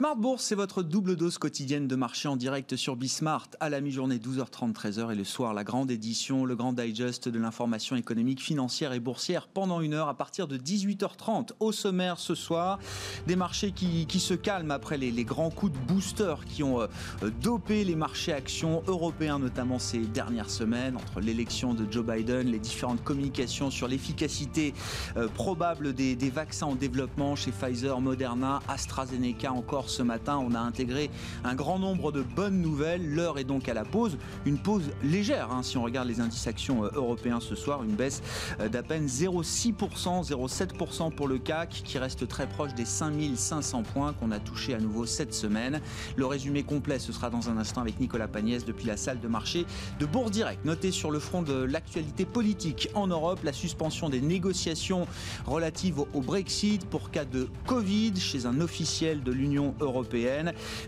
Smart Bourse, c'est votre double dose quotidienne de marché en direct sur Bismart à la mi-journée 12h30, 13h et le soir la grande édition, le grand digest de l'information économique, financière et boursière pendant une heure à partir de 18h30. Au sommaire ce soir, des marchés qui, se calment après les, grands coups de booster qui ont euh, dopé les marchés actions européens notamment ces dernières semaines entre l'élection de Joe Biden, les différentes communications sur l'efficacité euh, probable des, des vaccins en développement chez Pfizer, Moderna, AstraZeneca encore ce matin, on a intégré un grand nombre de bonnes nouvelles. L'heure est donc à la pause. Une pause légère, hein, si on regarde les indices actions euh, européens ce soir. Une baisse euh, d'à peine 0,6%, 0,7% pour le CAC, qui reste très proche des 5500 points qu'on a touché à nouveau cette semaine. Le résumé complet, ce sera dans un instant avec Nicolas Pagnès depuis la salle de marché de Bourse Direct. Notez sur le front de l'actualité politique en Europe la suspension des négociations relatives au Brexit pour cas de Covid chez un officiel de l'Union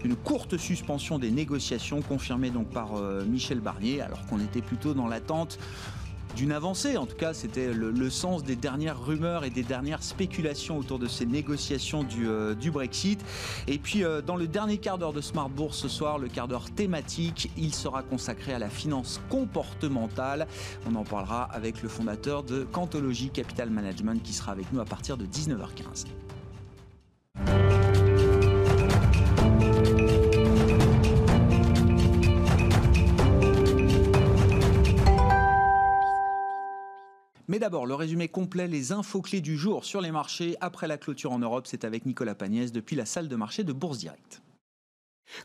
Une courte suspension des négociations confirmée donc par euh, Michel Barnier, alors qu'on était plutôt dans l'attente d'une avancée. En tout cas, c'était le, sens des dernières rumeurs et des dernières spéculations autour de ces négociations du, euh, Brexit. Et puis, euh, dans le dernier quart d'heure de Smart Bourse ce soir, le quart d'heure thématique, il sera consacré à la finance comportementale. On en parlera avec le fondateur de Cantologie Capital Management qui sera avec nous à partir de 19h15. Mais d'abord, le résumé complet, les infos clés du jour sur les marchés après la clôture en Europe, c'est avec Nicolas Pagnès depuis la salle de marché de Bourse Directe.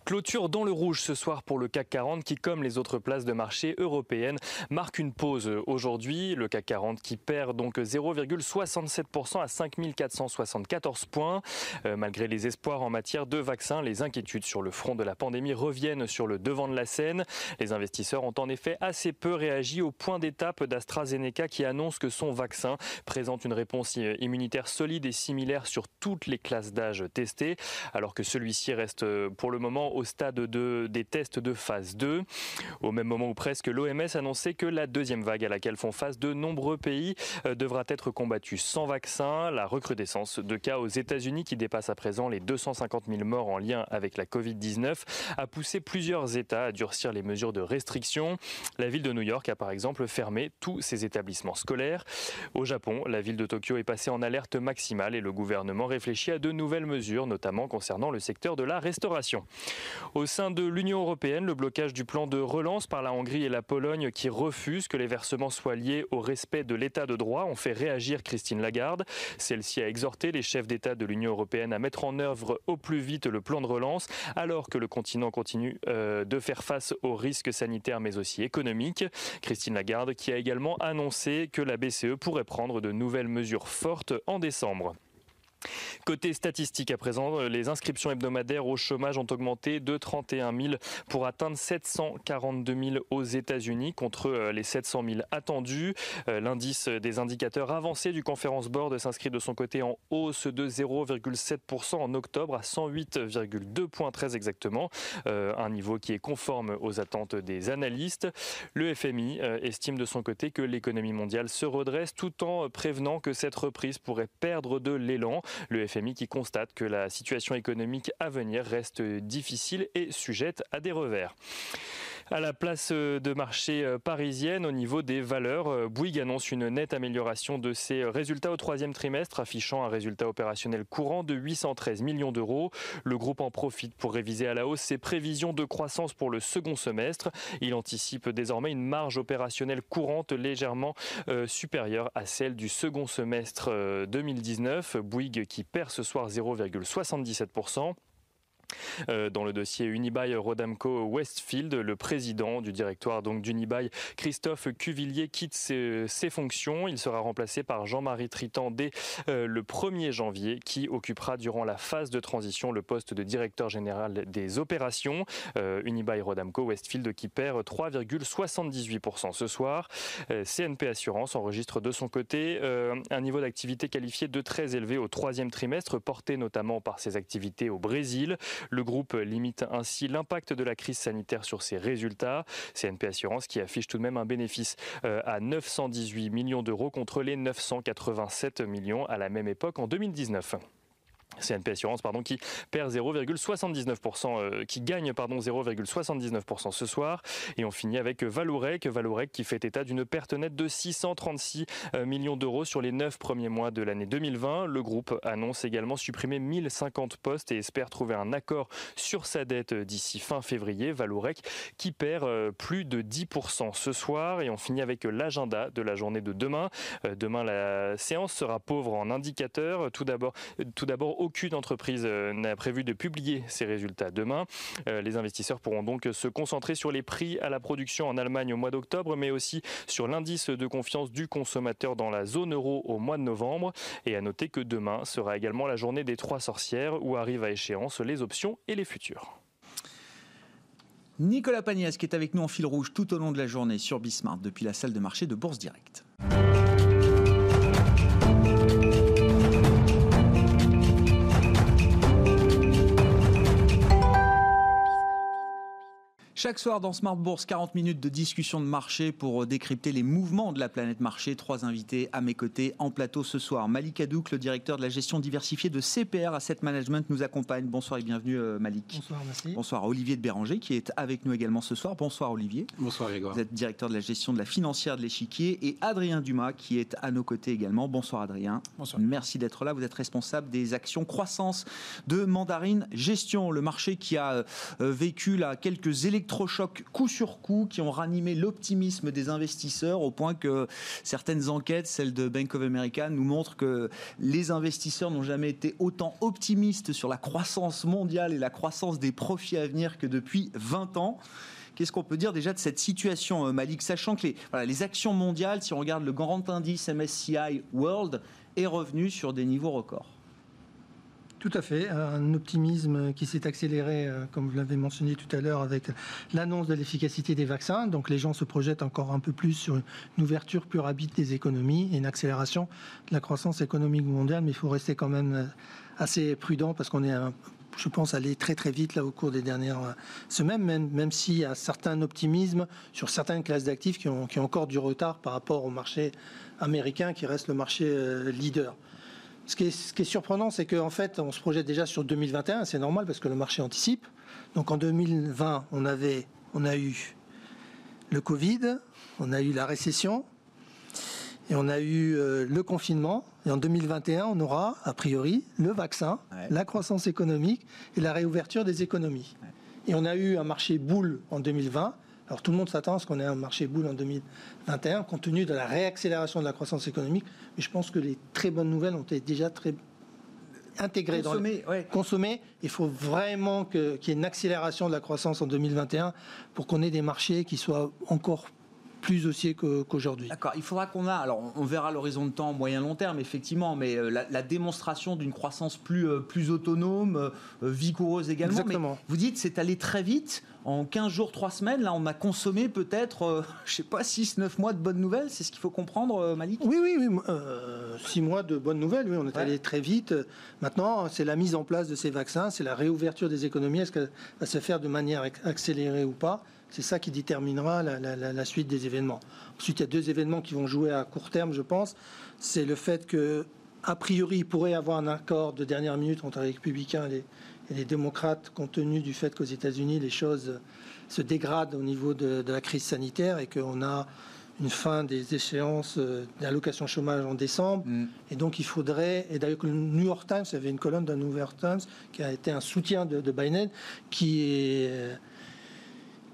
Clôture dans le rouge ce soir pour le CAC 40 qui, comme les autres places de marché européennes, marque une pause aujourd'hui. Le CAC 40 qui perd donc 0,67% à 5474 points. Euh, malgré les espoirs en matière de vaccins, les inquiétudes sur le front de la pandémie reviennent sur le devant de la scène. Les investisseurs ont en effet assez peu réagi au point d'étape d'AstraZeneca qui annonce que son vaccin présente une réponse immunitaire solide et similaire sur toutes les classes d'âge testées, alors que celui-ci reste pour le moment au stade de, des tests de phase 2. Au même moment où presque l'OMS annonçait que la deuxième vague à laquelle font face de nombreux pays euh, devra être combattue sans vaccin. La recrudescence de cas aux États-Unis qui dépasse à présent les 250 000 morts en lien avec la Covid-19 a poussé plusieurs États à durcir les mesures de restriction. La ville de New York a par exemple fermé tous ses établissements scolaires. Au Japon, la ville de Tokyo est passée en alerte maximale et le gouvernement réfléchit à de nouvelles mesures, notamment concernant le secteur de la restauration. Au sein de l'Union européenne, le blocage du plan de relance par la Hongrie et la Pologne qui refusent que les versements soient liés au respect de l'état de droit ont fait réagir Christine Lagarde. Celle-ci a exhorté les chefs d'État de l'Union européenne à mettre en œuvre au plus vite le plan de relance alors que le continent continue euh, de faire face aux risques sanitaires mais aussi économiques. Christine Lagarde qui a également annoncé que la BCE pourrait prendre de nouvelles mesures fortes en décembre. Côté statistique à présent, les inscriptions hebdomadaires au chômage ont augmenté de 31 000 pour atteindre 742 000 aux États-Unis contre euh, les 700 000 attendus. Euh, l'indice des indicateurs avancés du Conference Board s'inscrit de son côté en hausse de 0,7% en octobre à 108,2 points très exactement, euh, un niveau qui est conforme aux attentes des analystes. Le FMI estime de son côté que l'économie mondiale se redresse tout en prévenant que cette reprise pourrait perdre de l'élan. Le FMI qui constate que la situation économique à venir reste difficile et sujette à des revers. À la place euh, de marché euh, parisienne, au niveau des valeurs, euh, Bouygues annonce une nette amélioration de ses résultats au troisième trimestre, affichant un résultat opérationnel courant de 813 millions d'euros. Le groupe en profite pour réviser à la hausse ses prévisions de croissance pour le second semestre. Il anticipe désormais une marge opérationnelle courante légèrement supérieure à celle du second semestre 2019. Bouygues qui perd ce soir 0,77%. Euh, dans le dossier Unibail Rodamco Westfield, le président du directoire donc d'Unibail, Christophe Cuvillier, quitte ses, fonctions. Il sera remplacé par Jean-Marie Tritan dès euh, le 1er janvier, qui occupera durant la phase de transition le poste de directeur général des opérations. Euh, Unibail Rodamco Westfield qui perd 3,78% ce soir. CNP Assurance enregistre de son côté un niveau d'activité qualifié de très élevé au troisième trimestre, porté notamment par ses activités au Brésil. Le groupe limite ainsi l'impact de la crise sanitaire sur ses résultats. CNP Assurance qui affiche tout de même un bénéfice euh, à 918 millions d'euros contre les 987 millions à la même époque en 2019. CNP Assurance pardon, qui perd 0,79%, euh, qui gagne pardon 0,79% ce soir. Et on finit avec Valorec, Valorec qui fait état d'une perte nette de 636 euh, millions d'euros sur les 9 premiers mois de l'année 2020. Le groupe annonce également supprimer 1050 postes et espère trouver un accord sur sa dette d'ici fin février. Valorec qui perd euh, plus de 10% ce soir. Et on finit avec l'agenda de la journée de demain. Demain, la séance sera pauvre en indicateurs. Tout d'abord, tout d'abord aucune entreprise euh, n'a prévu de publier ses résultats demain. Euh, les investisseurs pourront donc se concentrer sur les prix à la production en Allemagne au mois d'octobre, mais aussi sur l'indice de confiance du consommateur dans la zone euro au mois de novembre. Et à noter que demain sera également la journée des trois sorcières où arrivent à échéance les options et les futurs. Nicolas Pagnès qui est avec nous en fil rouge tout au long de la journée sur Bismarck depuis la salle de marché de Bourse Direct. Chaque soir dans Smart Bourse, 40 minutes de discussion de marché pour euh, décrypter les mouvements de la planète marché. Trois invités à mes côtés en plateau ce soir. Malik Hadouk, le directeur de la gestion diversifiée de CPR Asset Management, nous accompagne. Bonsoir et bienvenue euh, Malik. Bonsoir, merci. Bonsoir Olivier de Béranger qui est avec nous également ce soir. Bonsoir Olivier. Bonsoir Grégoire. Vous êtes directeur de la gestion de la financière de l'échiquier et Adrien Dumas qui est à nos côtés également. Bonsoir Adrien. Bonsoir. Merci d'être là. Vous êtes responsable des actions croissance de Mandarine Gestion, le marché qui a euh, vécu là quelques électrochocs sur coup qui ont ranimé l'optimisme des investisseurs au point que certaines enquêtes, celle de Bank of America, nous montrent que les investisseurs n'ont jamais été autant optimistes sur la croissance mondiale et la croissance des profits à venir que depuis 20 ans. Qu'est-ce qu'on peut dire déjà de cette situation, euh, Malik Sachant que les, les actions mondiales, si on regarde le grand indice MSCI World, est revenu sur des niveaux records? Tout à fait, un optimisme qui s'est accéléré, euh, comme vous l'avez mentionné tout à l'heure, avec l'annonce de l'efficacité des vaccins. Donc les gens se projettent encore un peu plus sur une ouverture plus rapide des économies et une accélération de la croissance économique mondiale, mais il faut rester quand même euh, assez prudent parce qu'on est je pense, allé très très vite là au cours des dernières euh, semaines, même, même s'il y a certain optimisme sur certaines classes d'actifs qui ont encore du retard par rapport au marché américain qui reste le marché leader. Ce qui est, surprenant, c'est qu'en fait, on se projette déjà sur 2021, c'est normal parce que le marché anticipe. Donc en 2020, on, avait, on a eu le Covid, on a eu la récession, et on a eu euh, le confinement. Et en 2021, on aura, a priori, le vaccin, la croissance économique et la réouverture des économies. Et on a eu un marché boule en 2020. Alors tout le monde s'attend à ce qu'on ait un marché boule en 2021, compte tenu de la réaccélération de la croissance économique. Mais je pense que les très bonnes nouvelles ont été déjà très intégrées dans le... consommées. Il faut vraiment qu'il y ait une accélération de la croissance en 2021 pour qu'on ait des marchés qui soient encore plus haussiers qu'aujourd'hui. D'accord. Il faudra qu'on a, alors on verra l'horizon de temps moyen long terme effectivement, mais euh, la, démonstration d'une croissance plus euh, plus autonome, euh, vigoureuse également. Exactement. vous dites c'est allé très vite en 15 jours, 3 semaines, là, on a consommé peut-être, je euh, je sais pas, 6, 9 mois de bonnes nouvelles. C'est ce qu'il faut comprendre, euh, Malik? Oui, oui, oui. 6 euh, mois de bonnes nouvelles, oui, on est allé très vite. Maintenant, c'est la mise en place de ces vaccins, c'est la réouverture des économies. Est-ce qu'elle va se faire de manière accélérée ou pas? C'est ça qui déterminera la, suite des événements. Ensuite, il y a deux événements qui vont jouer à court terme, je pense. C'est le fait que, a priori, il pourrait y avoir un accord de dernière minute entre les républicains et les, et les démocrates, compte tenu du fait qu'aux États-Unis, les choses se dégradent au niveau de, la crise sanitaire et qu'on a une fin des échéances euh, d'allocation chômage en décembre. Mm. Et donc, il faudrait, et d'ailleurs, le New York Times, avait une colonne d'un New York Times qui a été un soutien de, de Biden, qui est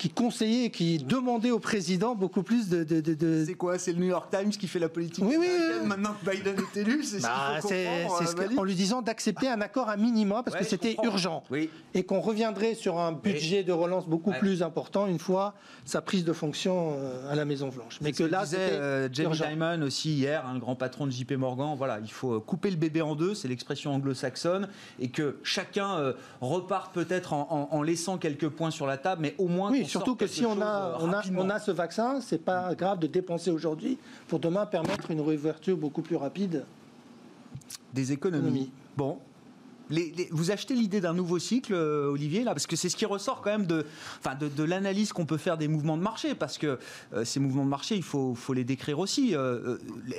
qui conseillait, qui demandait au président beaucoup plus de. de, C'est quoi C'est le New York Times qui fait la politique oui, oui, Maintenant que Biden est élu, c'est bah, ce euh, En lui disant d'accepter un accord à minima parce que c'était urgent. Oui. Et qu'on reviendrait sur un budget de relance beaucoup plus important une fois sa prise de fonction euh, à la Maison-Blanche. Mais que, là, c'était. Euh, Jamie Dimon aussi hier, un grand patron de JP Morgan, voilà, il faut couper le bébé en deux, c'est l'expression anglo-saxonne, et que chacun reparte peut-être en, en, laissant quelques points sur la table, mais au moins. Oui, surtout que si on a, on, a, on a ce vaccin, c'est pas grave de dépenser aujourd'hui pour demain permettre une réouverture beaucoup plus rapide des économies. Bon, vous achetez l'idée d'un nouveau cycle, euh, Olivier, là, parce que c'est ce qui ressort quand même de, enfin, de, l'analyse qu'on peut faire des mouvements de marché, parce que euh, ces mouvements de marché, il faut, faut les décrire aussi. Euh,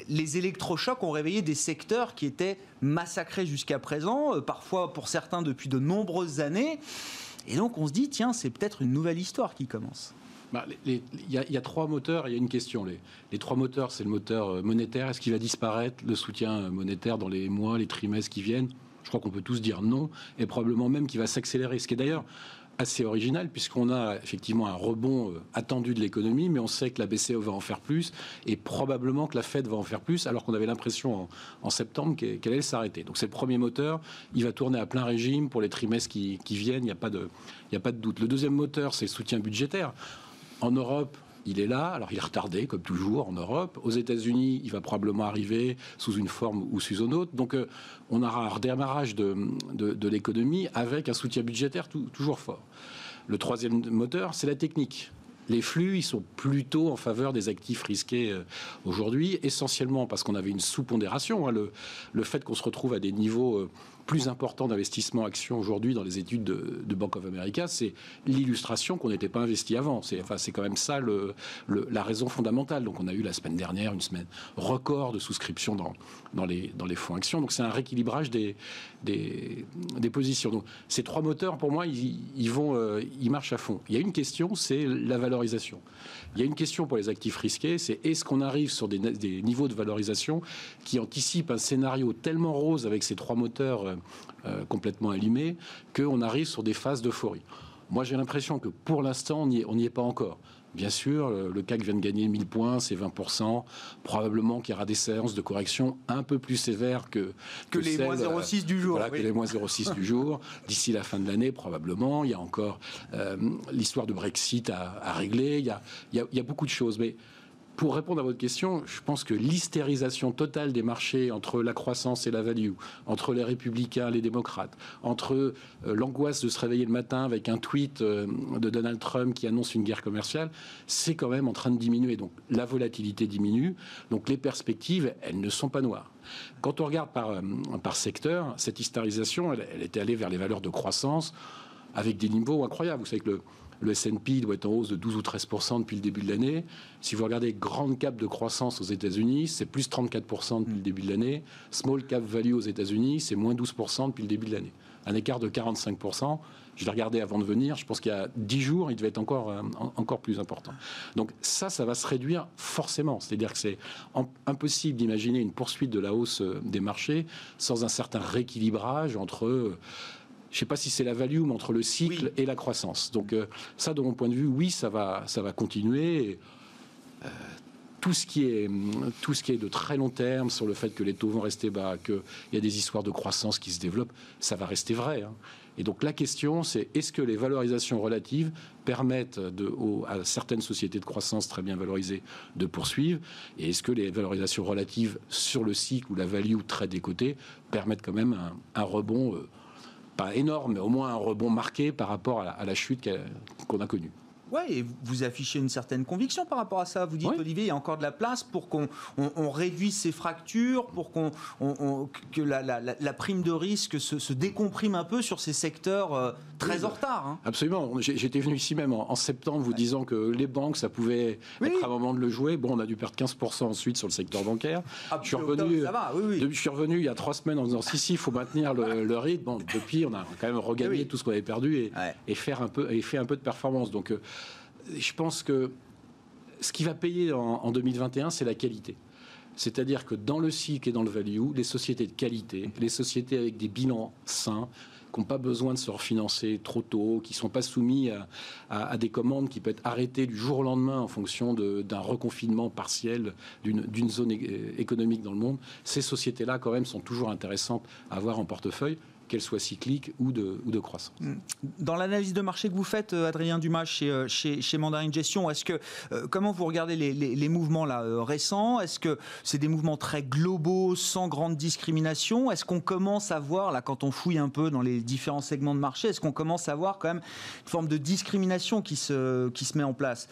les électrochocs ont réveillé des secteurs qui étaient massacrés jusqu'à présent, parfois pour certains depuis de nombreuses années. Et donc on se dit, tiens, c'est peut-être une nouvelle histoire qui commence. Bah, il y, a trois moteurs, il y a une question. Les, les trois moteurs, c'est le moteur monétaire. Est-ce qu'il va disparaître, le soutien monétaire, dans les mois, les trimestres qui viennent? Je crois qu'on peut tous dire non, et probablement même qu'il va s'accélérer. Ce qui est d'ailleurs assez original puisqu'on a effectivement un rebond euh, attendu de l'économie, mais on sait que la BCE va en faire plus et probablement que la Fed va en faire plus, alors qu'on avait l'impression en, septembre qu'elle allait s'arrêter. Donc c'est le premier moteur, il va tourner à plein régime pour les trimestres qui, viennent, il n'y a, a pas de doute. Le deuxième moteur, c'est le soutien budgétaire. En Europe, il est là, alors il est retardé comme toujours en Europe. Aux États-Unis, il va probablement arriver sous une forme ou sous une autre. Donc euh, on aura un redémarrage de, de, l'économie avec un soutien budgétaire toujours fort. Le troisième moteur, c'est la technique. Les flux, ils sont plutôt en faveur des actifs risqués euh, aujourd'hui, essentiellement parce qu'on avait une sous-pondération. Hein. le, le, fait qu'on se retrouve à des niveaux euh, plus important d'investissement action aujourd'hui dans les études de, Bank of America, c'est l'illustration qu'on n'était pas investi avant. C'est quand même ça le, la raison fondamentale. Donc on a eu la semaine dernière une semaine record de souscription dans, dans, les, dans les fonds actions. Donc c'est un rééquilibrage des, des, positions. Donc ces trois moteurs, pour moi, ils, ils vont, euh, ils marchent à fond. Il y a une question, c'est la valorisation. Il y a une question pour les actifs risqués, c'est est-ce qu'on arrive sur des, niveaux de valorisation qui anticipent un scénario tellement rose avec ces trois moteurs euh, euh, complètement allumés qu'on arrive sur des phases d'euphorie? Moi, j'ai l'impression que pour l'instant, on n'y est pas encore. Bien sûr, le CAC vient de gagner 1000 points, c'est 20%. Probablement qu'il y aura des séances de correction un peu plus sévères que, que, les moins 0,6 du jour. Voilà, que les moins 0,6 du jour. D'ici la fin de l'année, probablement. Il y a encore euh, l'histoire de Brexit à, régler. Il y, a, il y a beaucoup de choses. Mais pour répondre à votre question, je pense que l'hystérisation totale des marchés entre la croissance et la value, entre les républicains, les démocrates, entre euh, l'angoisse de se réveiller le matin avec un tweet euh, de Donald Trump qui annonce une guerre commerciale, c'est quand même en train de diminuer. Donc la volatilité diminue, donc les perspectives, elles ne sont pas noires. Quand on regarde par, euh, par secteur, cette hystérisation, elle, elle était allée vers les valeurs de croissance avec des niveaux incroyables. Vous savez que le, le S&P doit être en hausse de 12 ou 13% depuis le début de l'année. Si vous regardez grande cap de croissance aux États-Unis, c'est plus 34% depuis le début de l'année. Small cap value aux États-Unis, c'est moins 12% depuis le début de l'année. Un écart de 45% je l'ai regardé avant de venir, je pense qu'il y a 10 jours, il devait être encore, euh, encore plus important. Donc ça, ça va se réduire forcément. C'est-à-dire que c'est impossible d'imaginer une poursuite de la hausse euh, des marchés sans un certain rééquilibrage entre... Euh, je ne sais pas si c'est la value, mais entre le cycle et la croissance. Donc euh, ça, de mon point de vue, oui, ça va, ça va continuer. Euh, tout ce, qui est, tout ce qui est de très long terme sur le fait que les taux vont rester bas, qu'il y a des histoires de croissance qui se développent, ça va rester vrai. Hein. Et donc la question, c'est est-ce que les valorisations relatives permettent de, à certaines sociétés de croissance très bien valorisées de poursuivre? Et est-ce que les valorisations relatives sur le cycle ou la value très décotée permettent quand même un, rebond euh, pas énorme, mais au moins un rebond marqué par rapport à la, chute qu'on a connue. Ouais, et vous affichez une certaine conviction par rapport à ça. Vous dites, Olivier, il y a encore de la place pour qu'on réduise ces fractures, pour qu'on que la, prime de risque se, décomprime un peu sur ces secteurs euh, très en retard. Hein. Absolument. J'étais venu ici même en, septembre vous disant que les banques, ça pouvait être un moment de le jouer. Bon, on a dû perdre 15% ensuite sur le secteur bancaire. Ah, je, suis revenu, je suis revenu il y a trois semaines en disant si, si, il faut maintenir le, rythme. Bon, depuis, on a quand même regagné tout ce qu'on avait perdu et, et, faire un peu, et fait un peu de performance. Donc, euh, je pense que ce qui va payer en, 2021, c'est la qualité. C'est-à-dire que dans le cycle et dans le value, les sociétés de qualité, les sociétés avec des bilans sains, qui n'ont pas besoin de se refinancer trop tôt, qui ne sont pas soumis à, des commandes qui peuvent être arrêtées du jour au lendemain en fonction d'un reconfinement partiel d'une zone économique dans le monde, ces sociétés-là, quand même, sont toujours intéressantes à avoir en portefeuille qu'elle soit cyclique ou de, croissance. Mm. Dans l'analyse de marché que vous faites, euh, Adrien Dumas, chez, euh, chez, Mandarin Gestion, est-ce que, euh, comment vous regardez les, mouvements là, récents? Est-ce que c'est des mouvements très globaux, sans grande discrimination? Est-ce qu'on commence à voir, là, quand on fouille un peu dans les différents segments de marché, est-ce qu'on commence à voir quand même une forme de discrimination qui se met en place?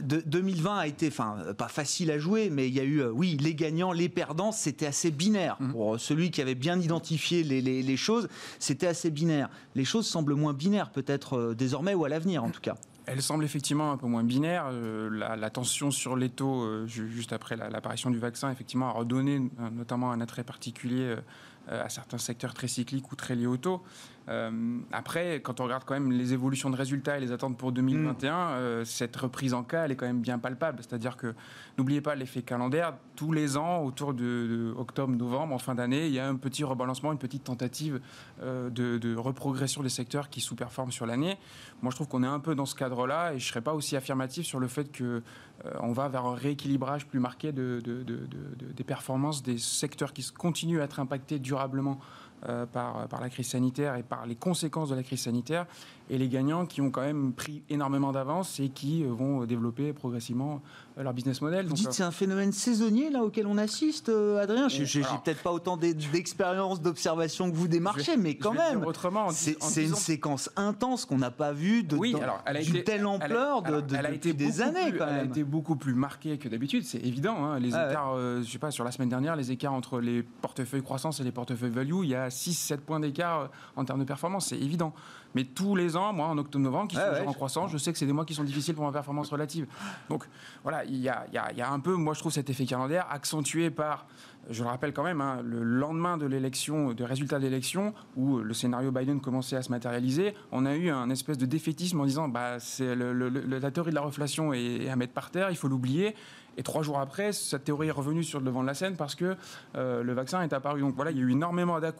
De, 2020 a été, enfin, pas facile à jouer, mais il y a eu, oui, les gagnants, les perdants, c'était assez binaire. Mm. Pour celui qui avait bien identifié les, les les choses, c'était assez binaire. Les choses semblent moins binaires peut-être désormais ou à l'avenir en tout cas. Elle semble effectivement un peu moins binaire. la, tension sur les taux, juste après l'apparition du vaccin, effectivement, a redonné notamment un attrait particulier à certains secteurs très cycliques ou très liés au taux. Euh, après, quand on regarde quand même les évolutions de résultats et les attentes pour 2021, mm. euh, cette reprise en cas, elle est quand même bien palpable. C'est-à-dire que, n'oubliez pas l'effet calendaire, tous les ans, autour de, octobre-novembre, en fin d'année, il y a un petit rebalancement, une petite tentative euh, de, reprogression des secteurs qui sous-performent sur l'année. Moi, je trouve qu'on est un peu dans ce cadre-là et je ne serais pas aussi affirmatif sur le fait que on va vers un rééquilibrage plus marqué de, des performances des secteurs qui continuent à être impactés durablement euh, par, par la crise sanitaire et par les conséquences de la crise sanitaire. Et les gagnants qui ont quand même pris énormément d'avance et qui euh, vont développer progressivement euh, leur business model. Vous dites c'est un phénomène saisonnier là auquel on assiste, Adrien J'ai peut-être pas autant d'expérience, d'observation que vous des marchés, mais quand même, autrement, c'est une séquence intense qu'on n'a pas vue de oui, alors, elle a été, telle ampleur de, elle a été des années quand même. Elle a été beaucoup plus marquée que d'habitude, c'est évident. Hein, les ah écarts, je sais pas, sur la semaine dernière, les écarts entre les portefeuilles croissance et les portefeuilles value, il y a 6-7 points d'écart euh, en termes de performance, c'est évident. Mais tous les ans, moi, en octobre-novembre, qui sont en croissance, je sais que c'est des mois qui sont difficiles pour ma performance relative. Donc voilà, il y a, un peu, moi je trouve cet effet calendaire accentué par je le rappelle quand même, hein, le lendemain de l'élection, de résultat d'élection, où le scénario Biden commençait à se matérialiser, on a eu un espèce de défaitisme en disant bah, c'est la théorie de la reflation est à mettre par terre, il faut l'oublier. Et trois jours après, cette théorie est revenue sur le devant de la scène parce que euh, le vaccin est apparu. Donc voilà, il y a eu énormément dà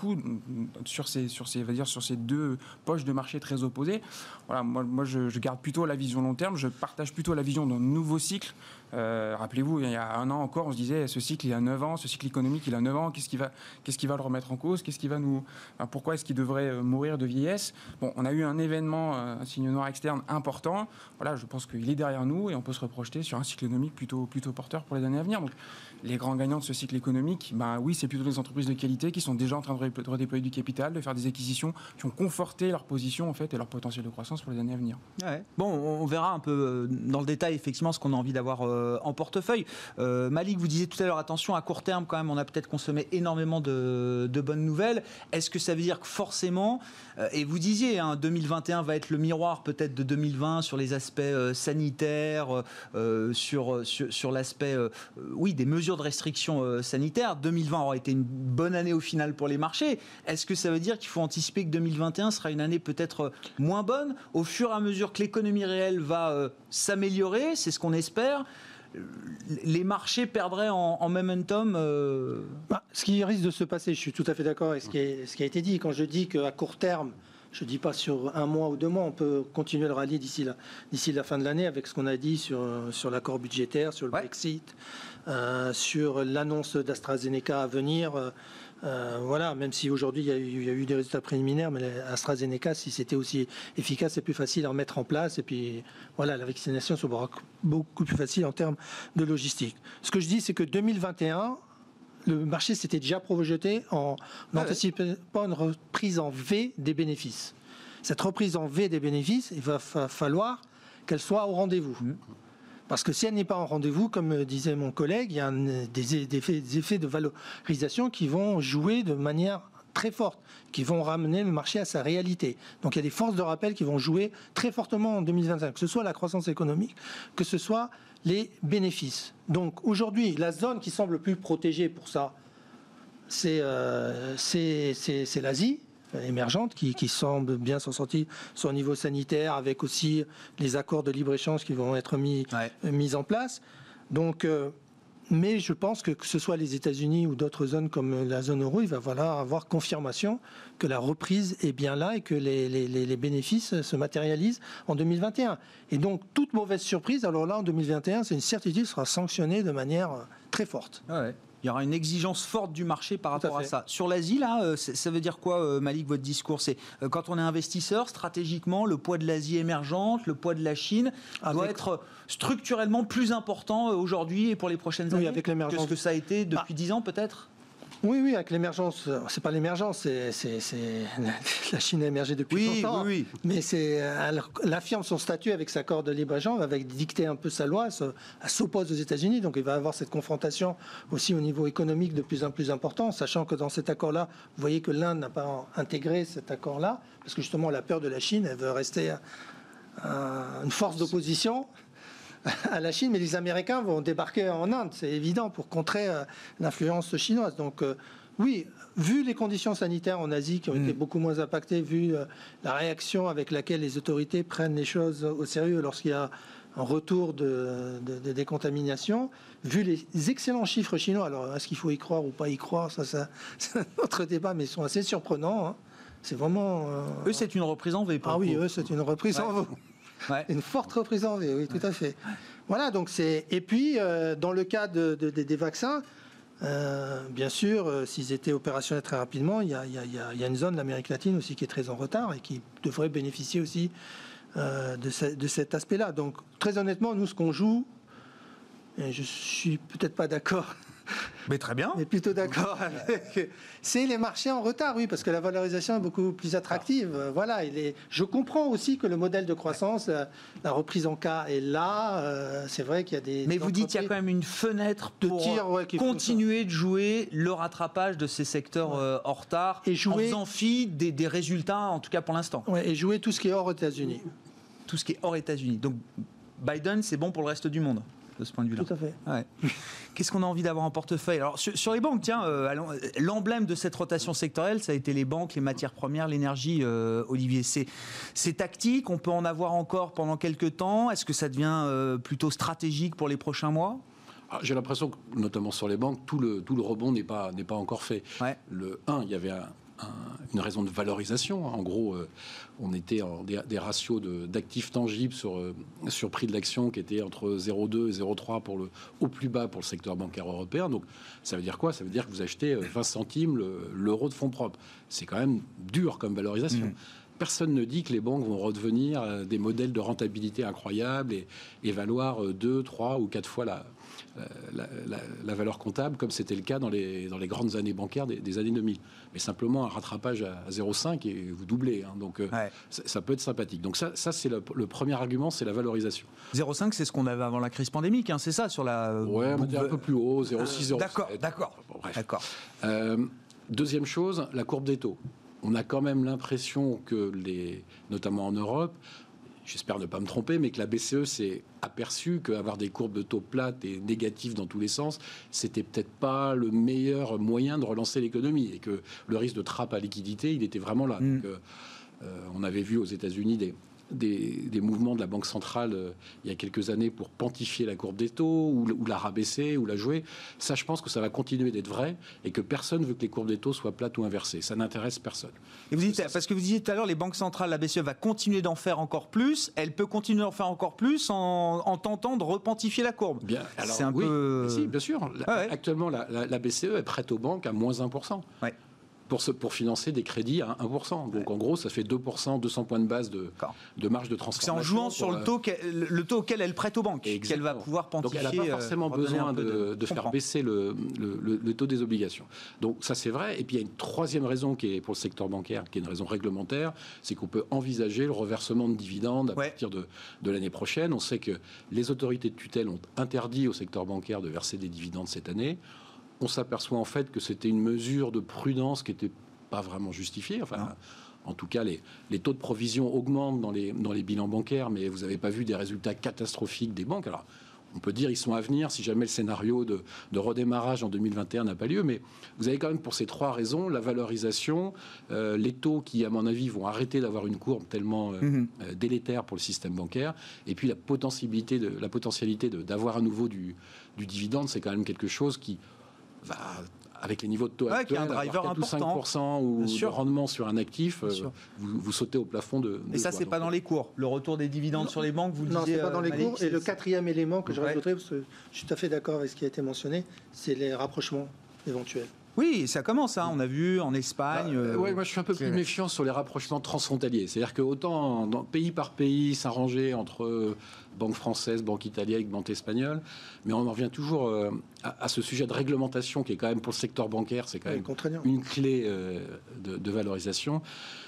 sur ces, sur ces, va dire, sur ces deux poches de marché très opposées. Voilà, moi, moi je, garde plutôt la vision long terme. Je partage plutôt la vision d'un nouveau cycle euh, rappelez-vous, il y a un an encore, on se disait ce cycle il a 9 ans, ce cycle économique il a 9 ans, qu'est-ce qui va, qu'est-ce qui va le remettre en cause Qu'est-ce qui va nous, pourquoi est-ce qu'il devrait euh, mourir de vieillesse? Bon, on a eu un événement, euh, un signe noir externe important. Voilà, je pense qu'il est derrière nous et on peut se reprojeter sur un cycle économique plutôt, plutôt porteur pour les années à venir. Les grands gagnants de ce cycle économique, ben oui, c'est plutôt les entreprises de qualité qui sont déjà en train de redéployer du capital, de faire des acquisitions qui ont conforté leur position en fait et leur potentiel de croissance pour les années à venir. Bon, on verra un peu dans le détail effectivement ce qu'on a envie d'avoir en portefeuille. Euh, Malik, vous disiez tout à l'heure, attention, à court terme, quand même, on a peut-être consommé énormément de, bonnes nouvelles. Est-ce que ça veut dire que forcément, euh, et vous disiez, 2021 hein, va être le miroir peut-être de 2020 sur les aspects euh, sanitaires, sur, sur, l'aspect, oui, des mesures de restriction sanitaires. 2020 aura été une bonne année au final pour les marchés. Est-ce que ça veut dire qu'il faut anticiper que 2021 sera une année peut-être moins bonne? Au fur et à mesure que l'économie réelle va s'améliorer C'est ce qu'on espère les marchés perdraient en, momentum euh, bah, Ce qui risque de se passer, je suis tout à fait d'accord avec ce qui, a été dit. Quand je dis qu'à court terme, je ne dis pas sur un mois ou deux mois, on peut continuer le rallye d'ici la, d'ici la fin de l'année avec ce qu'on a dit sur, sur l'accord budgétaire, sur le Brexit, euh, sur l'annonce d'AstraZeneca à venir. Euh, euh, voilà, même si aujourd'hui il, y, a eu des résultats préliminaires, mais AstraZeneca, si c'était aussi efficace, c'est plus facile à remettre en place. Et puis voilà, la vaccination sera beaucoup plus facile en termes de logistique. Ce que je dis, c'est que 2021, le marché s'était déjà projeté en n'anticipant une reprise en V des bénéfices. Cette reprise en V des bénéfices, il va falloir qu'elle soit au rendez-vous. Mmh. Parce que si elle n'est pas en rendez-vous, comme disait mon collègue, il y a des, effets, de valorisation qui vont jouer de manière très forte, qui vont ramener le marché à sa réalité. Donc il y a des forces de rappel qui vont jouer très fortement en 2025, que ce soit la croissance économique, que ce soit les bénéfices. Donc aujourd'hui, la zone qui semble plus protégée pour ça, c'est euh, l'Asie, émergentes qui, qui semblent bien s'en sortir sur le niveau sanitaire, avec aussi les accords de libre-échange qui vont être mis, mis en place. Donc, euh, mais je pense que que ce soit les États-Unis ou d'autres zones comme la zone euro, il va falloir avoir confirmation que la reprise est bien là et que les, les, les bénéfices se matérialisent en 2021. Et donc, toute mauvaise surprise, alors là, en 2021, c'est une certitude, sera sanctionnée de manière très forte. Ah il y aura une exigence forte du marché par rapport à, ça. Sur l'Asie, là, euh, ça veut dire quoi, euh, Malik, votre discours? C'est euh, quand on est investisseur, stratégiquement, le poids de l'Asie émergente, le poids de la Chine doit être structurellement plus important aujourd'hui et pour les prochaines années avec que ce que ça a été depuis bah, dix ans, peut-être? Oui, oui, avec l'émergence, c'est pas l'émergence, c'est, la Chine a émergé depuis oui, longtemps. Oui, oui. Mais c'est, elle, affirme son statut avec sa accord de libre-échange, avec dicter un peu sa loi, elle s'oppose aux États-Unis, donc il va avoir cette confrontation aussi au niveau économique de plus en plus important, sachant que dans cet accord-là, vous voyez que l'Inde n'a pas intégré cet accord-là, parce que justement la peur de la Chine, elle veut rester une force d'opposition à la Chine, mais les Américains vont débarquer en Inde, c'est évident, pour contrer euh, l'influence chinoise. Donc euh, oui, vu les conditions sanitaires en Asie qui ont été mm. beaucoup moins impactées, vu euh, la réaction avec laquelle les autorités prennent les choses au sérieux lorsqu'il y a un retour de, décontamination, vu les excellents chiffres chinois, alors est-ce qu'il faut y croire ou pas y croire, ça, c'est un autre débat, mais ils sont assez surprenants. Hein. C'est vraiment. eux, c'est une reprise en V. Ah oui, eux, c'est une reprise en V. Une forte reprise en vie, oui, tout à fait. Voilà, donc c'est. Et puis, euh, dans le cas de, des vaccins, euh, bien sûr, euh, s'ils étaient opérationnels très rapidement, il y, a, une zone, l'Amérique latine aussi, qui est très en retard et qui devrait bénéficier aussi de, de, cet aspect-là. Donc, très honnêtement, nous, ce qu'on joue, et je suis peut-être pas d'accord mais très bien. Mais plutôt d'accord C'est les marchés en retard, oui, parce que la valorisation est beaucoup plus attractive. Ah. Voilà, il est... je comprends aussi que le modèle de croissance, la, reprise en cas est là. Euh, c'est vrai qu'il y a des. Mais vous dites qu'il y a quand même une fenêtre pour continuer de jouer le rattrapage de ces secteurs euh, en retard et jouer... en faisant fi des, résultats, en tout cas pour l'instant. Ouais, et jouer tout ce qui est hors États-Unis. Tout ce qui est hors États-Unis. Donc Biden, c'est bon pour le reste du monde de ce point de vue-là. Tout à fait. Qu'est-ce qu'on a envie d'avoir en portefeuille? Alors sur, les banques, tiens, euh, l'emblème de cette rotation sectorielle, ça a été les banques, les matières premières, l'énergie. Euh, Olivier, c'est tactique. On peut en avoir encore pendant quelques temps. Est-ce que ça devient euh, plutôt stratégique pour les prochains mois? Ah, J'ai l'impression que, notamment sur les banques, tout le, tout le rebond n'est pas, pas encore fait. Le 1, il y avait un, une raison de valorisation. En gros, euh, on était en des, ratios d'actifs tangibles sur, euh, sur prix de l'action qui étaient entre 0,2 et 0,3 pour le, au plus bas pour le secteur bancaire européen. Donc, ça veut dire quoi? Ça veut dire que vous achetez 20 euh, centimes l'euro de fonds propres. C'est quand même dur comme valorisation. Mmh. Personne ne dit que les banques vont redevenir des modèles de rentabilité incroyables et, et valoir 2, 3 ou 4 fois la, la, valeur comptable, comme c'était le cas dans les, dans les grandes années bancaires des, années 2000. Mais simplement un rattrapage à, 0,5 et vous doublez. Hein. donc euh, ça, peut être sympathique. Donc ça, ça c'est le, premier argument, c'est la valorisation. 0,5, c'est ce qu'on avait avant la crise pandémique, hein, c'est ça sur la. Ouais, on un peu plus haut, 0,6, 0,7. D'accord, d'accord. d'accord. Euh, deuxième chose, la courbe des taux. On a quand même l'impression que les, notamment en Europe, j'espère ne pas me tromper, mais que la BCE s'est aperçue qu'avoir des courbes de taux plates et négatives dans tous les sens, c'était peut-être pas le meilleur moyen de relancer l'économie et que le risque de trappe à liquidité, il était vraiment là. Mm. Donc, euh, euh, on avait vu aux États-Unis des, des, mouvements de la Banque centrale euh, il y a quelques années pour quantifier la courbe des taux ou, la rabaisser ou la jouer. Ça, je pense que ça va continuer d'être vrai et que personne veut que les courbes des taux soient plates ou inversées. Ça n'intéresse personne. Et vous dites, parce que vous disiez tout à l'heure, les banques centrales, la BCE va continuer d'en faire encore plus. Elle peut continuer d'en faire encore plus en, tentant de repantifier la courbe. Bien, c'est un peu. Si, bien sûr. Actuellement, la, la, BCE est prête aux banques à moins 1% pour, pour financer des crédits à 1%. Donc en gros, ça fait 2%, 200 points de base de, de marge de transformation. C'est en jouant sur le taux, le taux auquel elle prête aux banques qu'elle va pouvoir quantifier. Donc elle n'a pas forcément euh, besoin de, faire baisser le, le, taux des obligations. Donc ça c'est vrai. Et puis il y a une troisième raison qui est pour le secteur bancaire, qui est une raison réglementaire, c'est qu'on peut envisager le reversement de dividendes à partir de, de l'année prochaine. On sait que les autorités de tutelle ont interdit au secteur bancaire de verser des dividendes cette année on s'aperçoit en fait que c'était une mesure de prudence qui n'était pas vraiment justifiée. Enfin, en tout cas, les, taux de provision augmentent dans les, dans les bilans bancaires, mais vous n'avez pas vu des résultats catastrophiques des banques. Alors, on peut dire ils sont à venir si jamais le scénario de, redémarrage en 2021 n'a pas lieu, mais vous avez quand même pour ces trois raisons la valorisation, euh, les taux qui, à mon avis, vont arrêter d'avoir une courbe tellement euh, mhm. euh, délétère pour le système bancaire, et puis la potentialité de la potentialité d'avoir à nouveau du, du dividende, c'est quand même quelque chose qui avec les niveaux de taux actuels, un driver 4 ou 5% ou de rendement sur un actif, euh, vous, sautez au plafond de. et ça, c'est pas dans les cours. Le retour des dividendes sur les banques, vous le non, disiez. Non, c'est pas dans les euh, cours. Et le quatrième élément que je rajouterais, parce que je suis tout à fait d'accord avec ce qui a été mentionné, c'est les rapprochements éventuels. Oui, ça commence. Hein. On a vu en Espagne. Bah, euh, moi je suis un peu plus méfiant sur les rapprochements transfrontaliers. C'est-à-dire que autant dans, pays par pays s'arranger entre banque française, banque italienne, banque espagnole, mais on en revient toujours à, ce sujet de réglementation qui est quand même pour le secteur bancaire, c'est quand même une clé euh, de, valorisation.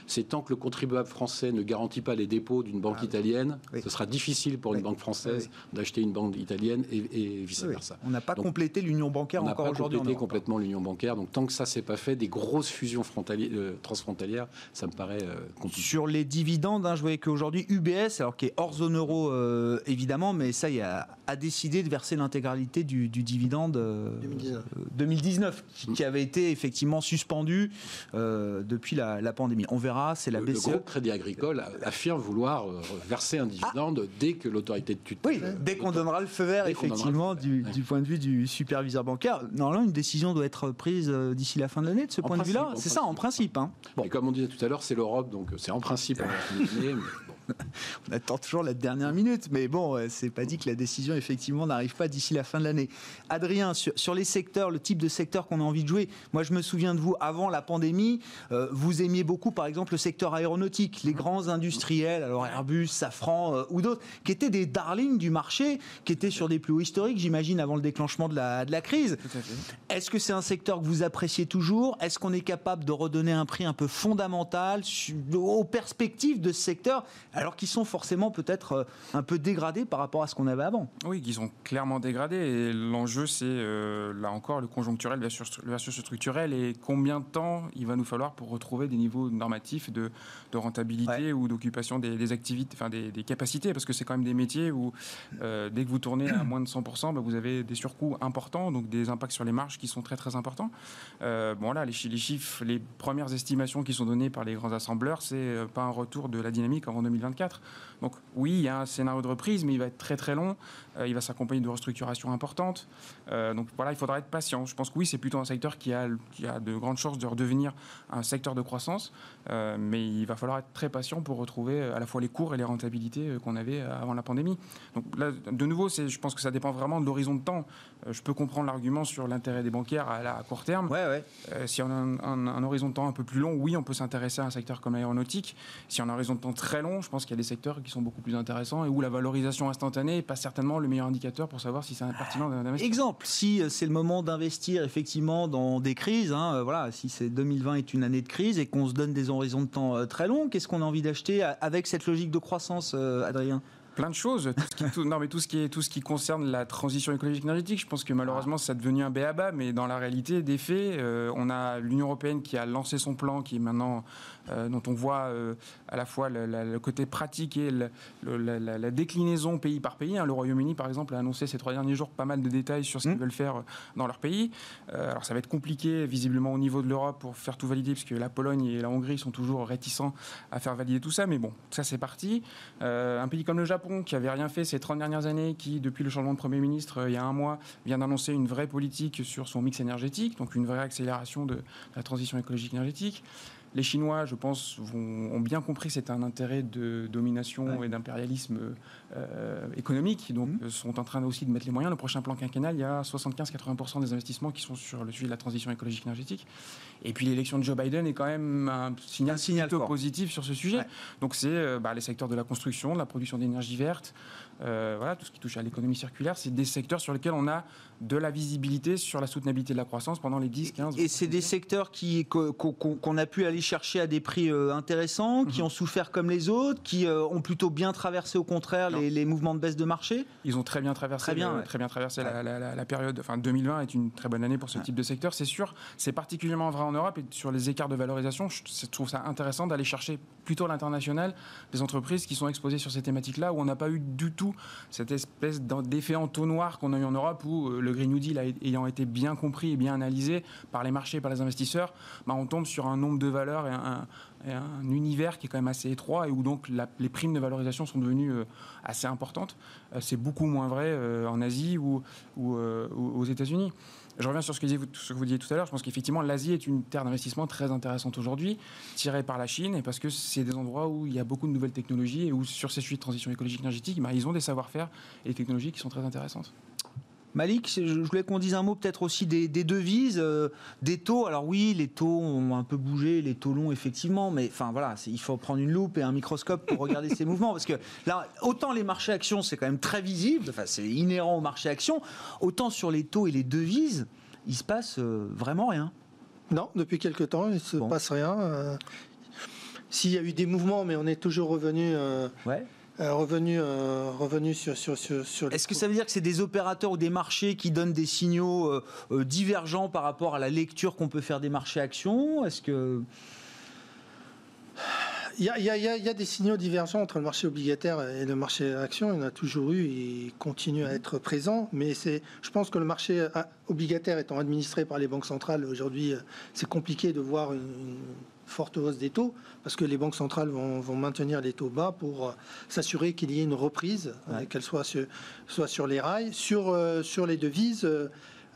C'est tant que le contribuable français ne garantit pas les dépôts d'une banque ah italienne, ce sera difficile pour une banque française d'acheter une banque italienne et, vice versa. On n'a pas complété l'union bancaire encore aujourd'hui. On n'a pas complété complètement l'union bancaire. Donc tant que ça s'est pas fait, des grosses fusions euh, transfrontalières, ça me paraît euh, compliqué. Sur les dividendes, hein, je voyais qu'aujourd'hui UBS, alors qui est hors zone euro évidemment, mais ça y a, a décidé de verser l'intégralité du, du dividende 2019, euh, qui, avait été effectivement suspendu euh, depuis la, pandémie. On verra, c'est la le, BCE. Le groupe Crédit Agricole affirme vouloir euh, verser un dividende dès que l'autorité de tutelle. Oui, dès qu'on donnera le feu vert, effectivement, du, point de vue du superviseur bancaire. Normalement, une décision doit être prise d'ici la fin de l'année de ce point de vue-là. C'est ça, en principe. Hein. Bon. Et comme on disait tout à l'heure, c'est l'Europe, donc c'est en principe. mais on attend toujours la dernière minute, mais bon, c'est pas dit que la décision effectivement n'arrive pas d'ici la fin de l'année. Adrien, sur, les secteurs, le type de secteur qu'on a envie de jouer, moi je me souviens de vous avant la pandémie, euh, vous aimiez beaucoup par exemple le secteur aéronautique, les grands industriels, alors Airbus, Safran euh, ou d'autres, qui étaient des darlings du marché, qui étaient sur des plus hauts historiques, j'imagine, avant le déclenchement de la, de la crise. Est-ce que c'est un secteur que vous appréciez toujours? Est-ce qu'on est capable de redonner un prix un peu fondamental aux perspectives de ce secteur? Alors qu'ils sont forcément peut-être euh, un peu dégradés par rapport à ce qu'on avait avant. Oui, qui sont clairement dégradés. Et l'enjeu, c'est euh, là encore le conjoncturel versus, versus structurel et combien de temps il va nous falloir pour retrouver des niveaux normatifs de, de rentabilité ou d'occupation des, activités, enfin des, capacités, parce que c'est quand même des métiers où euh, dès que vous tournez à moins de 100%, bah, vous avez des surcoûts importants, donc des impacts sur les marges qui sont très très importants. bon là, les, les, chiffres, les premières estimations qui sont données par les grands assembleurs, c'est pas un retour de la dynamique avant 2020 donc oui, il y a un scénario de reprise, mais il va être très très long. Euh, il va s'accompagner de restructurations importantes. Euh, donc voilà, il faudra être patient. Je pense que oui, c'est plutôt un secteur qui a, qui a de grandes chances de redevenir un secteur de croissance, euh, mais il va falloir être très patient pour retrouver à la fois les cours et les rentabilités qu'on avait avant la pandémie. Donc là, de nouveau, je pense que ça dépend vraiment de l'horizon de temps. je peux comprendre l'argument sur l'intérêt des bancaires à, court terme. Ouais, ouais. si on a un, horizon de temps un peu plus long, oui, on peut s'intéresser à un secteur comme l'aéronautique. Si on a un horizon de temps très long, je pense qu'il y a des secteurs qui sont beaucoup plus intéressants et où la valorisation instantanée n'est pas certainement le meilleur indicateur pour savoir si c'est pertinent d'investir. Exemple, si euh, c'est le moment d'investir effectivement dans des crises, hein, euh, voilà, si c'est 2020 est une année de crise et qu'on se donne des horizons de temps euh, très longs, qu'est-ce qu'on a envie d'acheter avec cette logique de croissance, Adrien? Plein de choses. Tout ce qui, non, mais tout ce qui est tout ce qui concerne la transition écologique énergétique, je pense que malheureusement ça a devenu un béaba, mais dans la réalité des faits, on a l'Union européenne qui a lancé son plan, qui est maintenant euh, dont on voit euh, à la fois le, côté pratique et la, déclinaison pays par pays. Hein. Le Royaume-Uni, par exemple, a annoncé ces trois derniers jours pas mal de détails sur ce qu'ils mmh. veulent faire euh, dans leur pays. alors ça va être compliqué, visiblement, au niveau de l'Europe pour faire tout valider, puisque la Pologne et la Hongrie sont toujours réticents à faire valider tout ça. Mais bon, ça c'est parti. un pays comme le Japon, qui avait rien fait ces 30 dernières années, qui, depuis le changement de Premier ministre il y a un mois, vient d'annoncer une vraie politique sur son mix énergétique, donc une vraie accélération de la transition écologique énergétique. Les Chinois, je pense, ont bien compris que c'est un intérêt de domination et d'impérialisme euh, économique. Donc, mmh. sont en train aussi de mettre les moyens. Le prochain plan quinquennal, il y a 75-80% des investissements qui sont sur le sujet de la transition écologique énergétique. Et puis, l'élection de Joe Biden est quand même un signal, un signal plutôt positif sur ce sujet. Donc, c'est euh, bah, les secteurs de la construction, de la production d'énergie verte, euh, voilà, tout ce qui touche à l'économie circulaire, c'est des secteurs sur lesquels on a de la visibilité sur la soutenabilité de la croissance pendant les 10, 15 Et c'est des secteurs qui, qu'on, a pu aller chercher à des prix euh, intéressants, qui mhm. ont souffert comme les autres, qui ont plutôt bien traversé au contraire les, mouvements de baisse de marché? Ils ont très bien traversé, très bien, très bien traversé la, période. Enfin, 2020 est une très bonne année pour ce type de secteur, c'est sûr. C'est particulièrement vrai en Europe et sur les écarts de valorisation, je trouve ça intéressant d'aller chercher plutôt à l'international des entreprises qui sont exposées sur ces thématiques-là, où on n'a pas eu du tout cette espèce d'effet entonnoir qu'on a eu en Europe, où euh, le Green New Deal ayant été bien compris et bien analysé par les marchés, par les investisseurs, bah, on tombe sur un nombre de valeurs et un, univers qui est quand même assez étroit et où donc les primes de valorisation sont devenues euh, assez importantes. Euh, c'est beaucoup moins vrai en Asie ou aux États-Unis. Je reviens sur ce que, vous disiez tout à l'heure. Je pense qu'effectivement, l'Asie est une terre d'investissement très intéressante aujourd'hui, tirée par la Chine, et parce que c'est des endroits où il y a beaucoup de nouvelles technologies et où, sur ces sujets de transition écologique énergétique, bah, ils ont des savoir-faire et des technologies qui sont très intéressantes. Malik, je voulais qu'on dise un mot peut-être aussi des, devises, euh, des taux. Alors oui, les taux ont un peu bougé, les taux longs effectivement, mais enfin voilà, il faut prendre une loupe et un microscope pour regarder ces mouvements parce que là, autant les marchés actions c'est quand même très visible, enfin c'est inhérent au marché actions, autant sur les taux et les devises, il se passe euh, vraiment rien. Non, depuis quelque temps, il ne se passe rien. Euh, s'il y a eu des mouvements, mais on est toujours revenu. ouais euh, revenu, euh, revenu sur, sur, sur, Est-ce que ça veut dire que c'est des opérateurs ou des marchés qui donnent des signaux euh, divergents par rapport à la lecture qu'on peut faire des marchés actions? Est-ce que il y, a, il, y a, il y, a, des signaux divergents entre le marché obligataire et le marché actions. Il y en a toujours eu et continue à être présent. Mais c'est, je pense que le marché obligataire étant administré par les banques centrales, aujourd'hui, c'est compliqué de voir une forte hausse des taux, parce que les banques centrales vont, maintenir les taux bas pour euh, s'assurer qu'il y ait une reprise, euh, qu'elle soit sur, soit sur les rails. Sur, euh, sur les devises,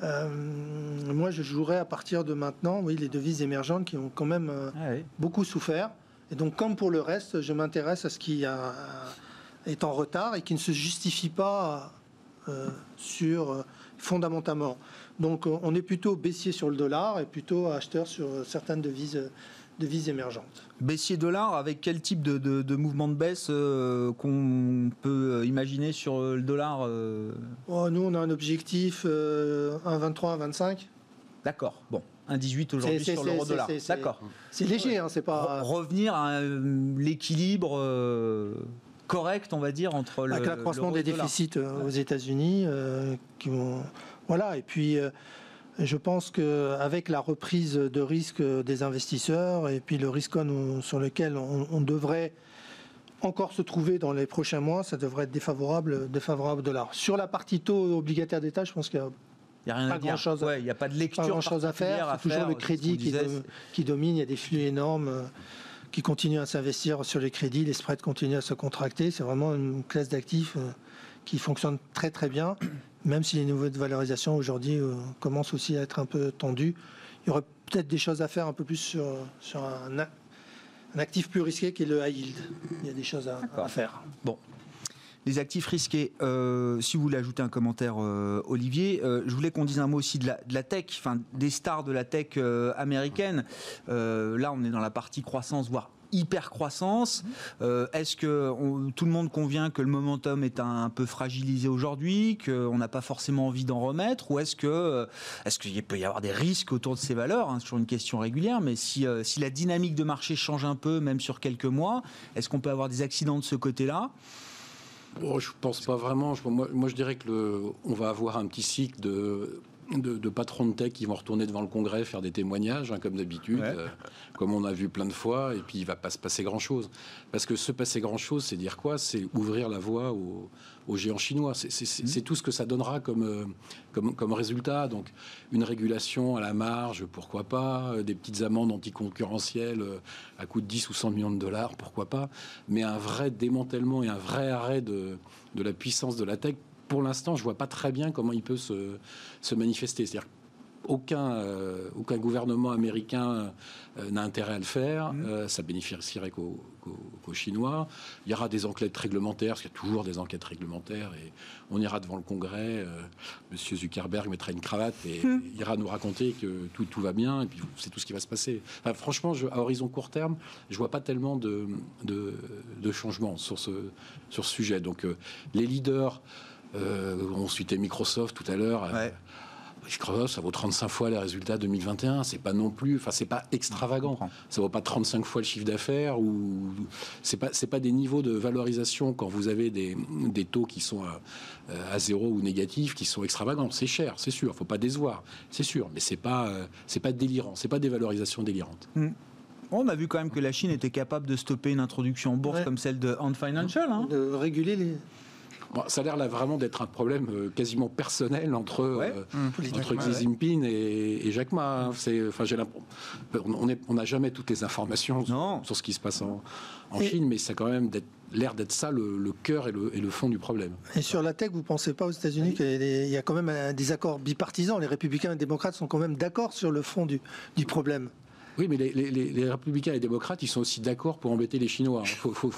moi je jouerais à partir de maintenant, oui, les devises émergentes qui ont quand même ah beaucoup souffert. Et donc, comme pour le reste, je m'intéresse à ce qui a, est en retard et qui ne se justifie pas sur fondamentalement. Donc on est plutôt baissier sur le dollar et plutôt acheteur sur certaines devises devises émergentes. Baissier dollar, avec quel type de, mouvement de baisse euh, qu'on peut euh, imaginer sur euh, le dollar oh, Nous, on a un objectif 1,23, 1,25. D'accord, bon. 1,18 aujourd'hui sur l'euro dollar. D'accord. C'est léger, hein, c'est pas. Revenir à l'équilibre correct, on va dire, entre le. Avec l'accroissement des déficits aux États-Unis, qui vont. Voilà, et puis je pense qu'avec la reprise de risque des investisseurs et puis le risque sur lequel on, devrait encore se trouver dans les prochains mois, ça devrait être défavorable, défavorable au dollar. Sur la partie taux obligataire d'État, je pense qu'il y a il n'y a rien à dire. Il n'y a pas de lecture. grand chose à faire. C'est toujours le crédit qui, domine. Il y a des flux énormes euh, qui continuent à s'investir sur les crédits. Les spreads continuent à se contracter. C'est vraiment une classe d'actifs euh, qui fonctionne très très bien même si les niveaux de valorisation aujourd'hui euh, commencent aussi à être un peu tendus, il y aurait peut-être des choses à faire un peu plus sur, sur un, actif plus risqué qui est le high yield. Il y a des choses à, faire. Bon. Les actifs risqués, euh, si vous voulez ajouter un commentaire, euh, Olivier, je voulais qu'on dise un mot aussi de la, de la tech, enfin des stars de la tech américaine. là, on est dans la partie croissance, voire hyper croissance. Euh, est-ce que tout le monde convient que le momentum est un, peu fragilisé aujourd'hui, qu'on n'a pas forcément envie d'en remettre, ou est-ce que euh, est-ce qu'il peut y avoir des risques autour de ces valeurs hein, sur une question régulière, mais si, euh, si la dynamique de marché change un peu, même sur quelques mois, est-ce qu'on peut avoir des accidents de ce côté-là? Je je pense pas vraiment. Moi, je dirais que on va avoir un petit cycle de de, patrons de tech qui vont retourner devant le Congrès faire des témoignages, hein, comme d'habitude, euh, comme on a vu plein de fois, et puis il va pas se passer grand-chose. Parce que se passer grand-chose, c'est dire quoi? C'est ouvrir la voie aux, géants chinois. C'est mmh. tout ce que ça donnera comme, euh, comme, comme, résultat. Donc une régulation à la marge, pourquoi pas euh, Des petites amendes anticoncurrentielles à coût de 10 ou 100 millions de dollars, pourquoi pas Mais un vrai démantèlement et un vrai arrêt de, de la puissance de la tech, pour l'instant, je vois pas très bien comment il peut se, se manifester. C'est-à-dire aucun, euh, aucun gouvernement américain euh, n'a intérêt à le faire. Mmh. Euh, ça bénéficierait qu'aux Chinois. Il y aura des enquêtes réglementaires, parce qu'il y a toujours des enquêtes réglementaires, et on ira devant le Congrès. Monsieur Zuckerberg mettra une cravate et mmh. ira nous raconter que tout, tout va bien, et puis c'est tout ce qui va se passer. franchement, je, à horizon court terme, je vois pas tellement de, de, de changements sur ce, sur ce sujet. Donc, les leaders. Euh, on citait Microsoft tout à l'heure. Euh, Microsoft, ça vaut 35 fois les résultats 2021. C'est pas non plus, enfin, c'est pas extravagant. Ça vaut pas 35 fois le chiffre d'affaires ou c'est pas, c'est pas des niveaux de valorisation quand vous avez des, des taux qui sont à, zéro ou négatifs qui sont extravagants. C'est cher, c'est sûr. Faut pas décevoir, c'est sûr. Mais c'est pas, c'est pas délirant. C'est pas des valorisations délirantes. Hmm. On a vu quand même que la Chine était capable de stopper une introduction en bourse comme celle de Ant Financial. Hein. De réguler les, ça a l'air là vraiment d'être un problème euh, quasiment personnel entre, euh, mmh. entre Xi Jinping et, Jack Ma. Hein. C'est, enfin, j'ai on n'a jamais toutes les informations sur, ce qui se passe en, Chine, mais ça a quand même l'air d'être ça le, cœur et le, fond du problème. Et sur la tech, vous ne pensez pas aux États-Unis qu'il y a quand même des accords bipartisans Les républicains et les démocrates sont quand même d'accord sur le fond du, du problème Oui, mais les, républicains et les démocrates, ils sont aussi d'accord pour embêter les Chinois. Il faut,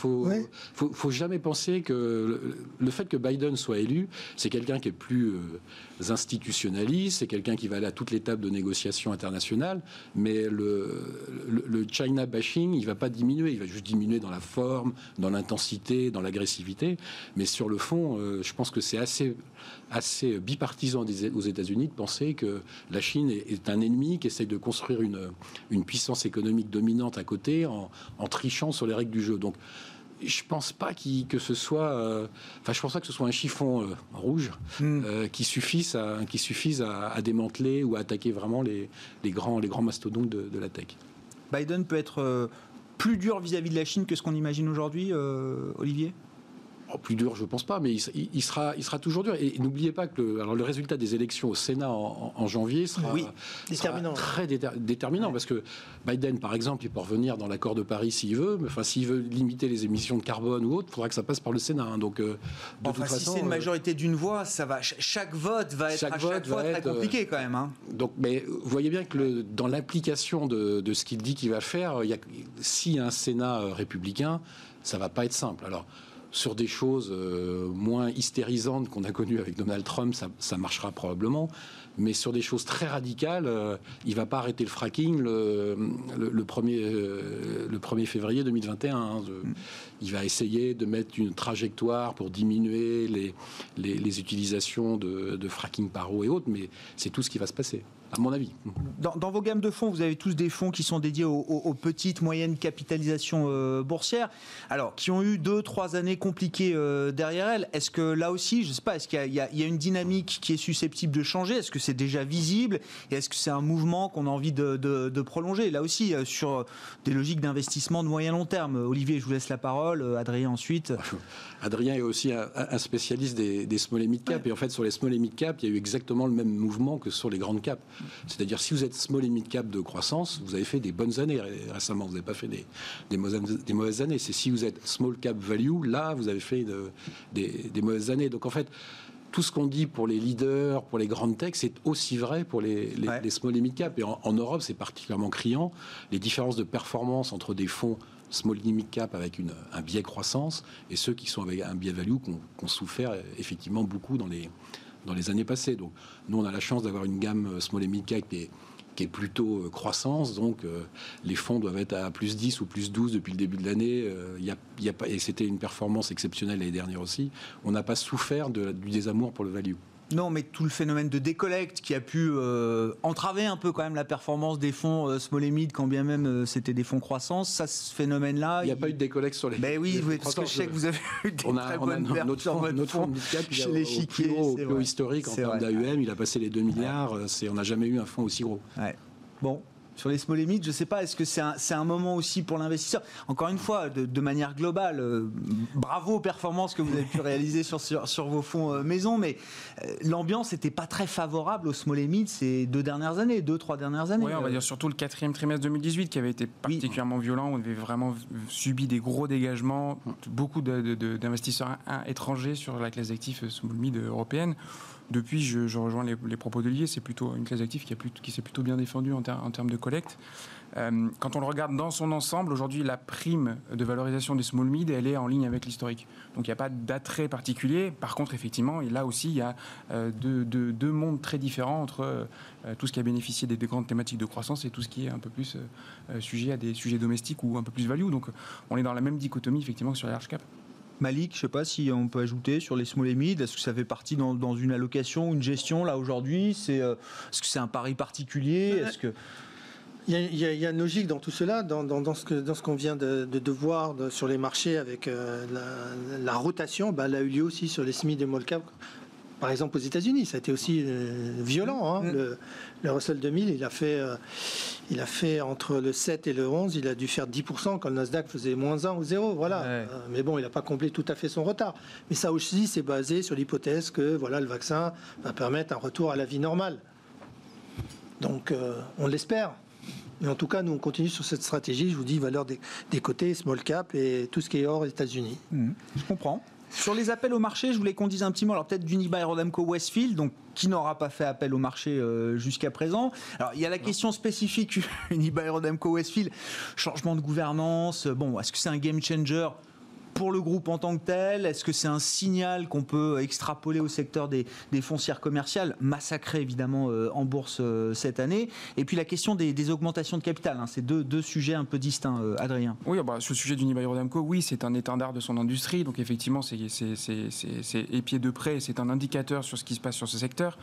faut, jamais penser que le, fait que Biden soit élu, c'est quelqu'un qui est plus euh, institutionnaliste, c'est quelqu'un qui va aller à toutes les tables de négociation internationales, mais le, le, China bashing, il va pas diminuer, il va juste diminuer dans la forme, dans l'intensité, dans l'agressivité, mais sur le fond, euh, je pense que c'est assez assez bipartisan aux États-Unis de penser que la Chine est un ennemi qui essaye de construire une, une puissance économique dominante à côté en, trichant sur les règles du jeu. Donc, je pense pas que ce soit, euh, enfin, je pense pas que ce soit un chiffon euh, rouge hmm. euh, qui suffise à qui suffise à, démanteler ou à attaquer vraiment les, les grands les grands mastodontes de, de la tech. Biden peut être plus dur vis-à-vis de la Chine que ce qu'on imagine aujourd'hui, Olivier? Oh, plus dur, je pense pas, mais il, sera, il sera toujours dur. Et, n'oubliez pas que le, alors le résultat des élections au Sénat en, janvier sera, très déterminant, parce que Biden, par exemple, il peut revenir dans l'accord de Paris s'il veut, mais enfin, s'il veut limiter les émissions de carbone ou autre, il faudra que ça passe par le Sénat. Hein. donc, euh, de toute façon, si c'est une euh, majorité d'une voix, ça va, chaque vote va être à chaque fois très compliqué euh, quand même. Hein. Donc, mais vous voyez bien que le, dans l'application de, de, ce qu'il dit qu'il va faire, il y a, si un Sénat républicain, ça va pas être simple. Alors sur des choses euh, moins hystérisantes qu'on a connues avec Donald Trump, ça, marchera probablement. Mais sur des choses très radicales, euh, il va pas arrêter le fracking le, 1er, euh, février 2021. Hein. Il va essayer de mettre une trajectoire pour diminuer les, utilisations de, de fracking par eau et autres, mais c'est tout ce qui va se passer à mon avis. Dans, vos gammes de fonds, vous avez tous des fonds qui sont dédiés aux, petites, moyennes capitalisations euh, boursières, alors qui ont eu deux, trois années compliquées euh, derrière elles. Est-ce que là aussi, je ne sais pas, est-ce qu'il y, a une dynamique qui est susceptible de changer? Est-ce que c'est déjà visible? Et est-ce que c'est un mouvement qu'on a envie de, prolonger? Là aussi, euh, sur des logiques d'investissement de moyen long terme. Olivier, je vous laisse la parole. Adrien ensuite. Adrien est aussi un, spécialiste des, small et mid cap. Et en fait, sur les small et mid cap, il y a eu exactement le même mouvement que sur les grandes caps. C'est-à-dire, si vous êtes small et mid cap de croissance, vous avez fait des bonnes années récemment. Vous n'avez pas fait des, des, mauvaises, années. C'est si vous êtes small cap value, là, vous avez fait des, mauvaises années. Donc, en fait, tout ce qu'on dit pour les leaders, pour les grandes techs, c'est aussi vrai pour les, small et mid cap. Et en, Europe, c'est particulièrement criant. Les différences de performance entre des fonds small mid cap avec un biais croissance et ceux qui sont avec un biais value qui ont souffert effectivement beaucoup dans les, dans les années passées. Donc, nous, on a la chance d'avoir une gamme euh, small mid cap qui est, plutôt euh, croissance. Donc, euh, les fonds doivent être à plus 10 ou plus 12 depuis le début de l'année. Il y a, pas, et c'était une performance exceptionnelle l'année dernière aussi. On n'a pas souffert du désamour pour le value. Non, mais tout le phénomène de décollecte qui a pu euh, entraver un peu quand même la performance des fonds euh, small et mid, quand bien même euh, c'était des fonds croissance, ça, ce phénomène-là. Il n'y a pas eu de décollecte sur les. Ben oui, parce que je sais que vous avez eu des on a, très on a notre fonds, notre fonds mid-cap, il a plus haut, historique en termes d'AUM, il a passé les 2 milliards. C'est, on n'a jamais eu un fonds aussi gros. Ouais. Bon, sur les small limits, je ne sais pas, est-ce que c'est un, un, moment aussi pour l'investisseur? Encore une fois, de, manière globale, euh, bravo aux performances que vous avez pu réaliser sur, sur, vos fonds euh, maison, mais euh, l'ambiance n'était pas très favorable aux small limits ces deux dernières années, deux, trois dernières années. Oui, on va dire surtout le quatrième trimestre 2018 qui avait été particulièrement violent, on avait vraiment subi des gros dégagements, beaucoup d'investisseurs étrangers sur la classe d'actifs small mid européenne. Depuis, je, rejoins les, propos de Lié, c'est plutôt une classe d'actifs qui, s'est plutôt bien défendue en, termes de collecte. Euh, quand on le regarde dans son ensemble, aujourd'hui, la prime de valorisation des small mid, elle est en ligne avec l'historique. Donc il n'y a pas d'attrait particulier. Par contre, effectivement, là aussi, il y a euh, deux, mondes très différents entre euh, tout ce qui a bénéficié des, grandes thématiques de croissance et tout ce qui est un peu plus sujet à des sujets domestiques ou un peu plus value. Donc on est dans la même dichotomie, effectivement, sur les large cap. Malik, je ne sais pas si on peut ajouter sur les small et mid, est-ce que ça fait partie dans, une allocation, une gestion là aujourd'hui? C'est, Est-ce que c'est un pari particulier? Est-ce que il y, a, une logique dans tout cela, dans, ce, qu'on vient de, voir sur les marchés avec euh, la, rotation, bah, elle a eu lieu aussi sur les SMI et Molcap. Par exemple aux États-Unis, ça a été aussi euh, violent. Hein. Mm. Le, Russell 2000, il a, fait, euh, il a fait entre le 7 et le 11, il a dû faire 10% quand le Nasdaq faisait moins 1 ou 0. Voilà. mais bon, il n'a pas complété tout à fait son retard. Mais ça aussi, c'est basé sur l'hypothèse que voilà, le vaccin va permettre un retour à la vie normale. Donc, on l'espère. Mais en tout cas, nous, on continue sur cette stratégie. Je vous dis, valeur des, côtés, small cap et tout ce qui est hors États-Unis. Mmh. je comprends. Sur les appels au marché, je voulais qu'on dise un petit mot, alors peut-être d'Unibail Rodamco Westfield, donc qui n'aura pas fait appel au marché jusqu'à présent. Alors il y a la question spécifique Unibail Rodamco Westfield, changement de gouvernance. Bon, est-ce que c'est un game changer? Pour le groupe en tant que tel Est-ce que c'est un signal qu'on peut extrapoler au secteur des, foncières commerciales, massacrées évidemment euh, en bourse euh, cette année? Et puis la question des, augmentations de capital, hein, c'est deux, sujets un peu distincts, euh, Adrien. Oui, bah, sur le sujet d'Unibail Rodamco, oui, c'est un étendard de son industrie, donc effectivement, c'est épié de près, c'est un indicateur sur ce qui se passe sur ce secteur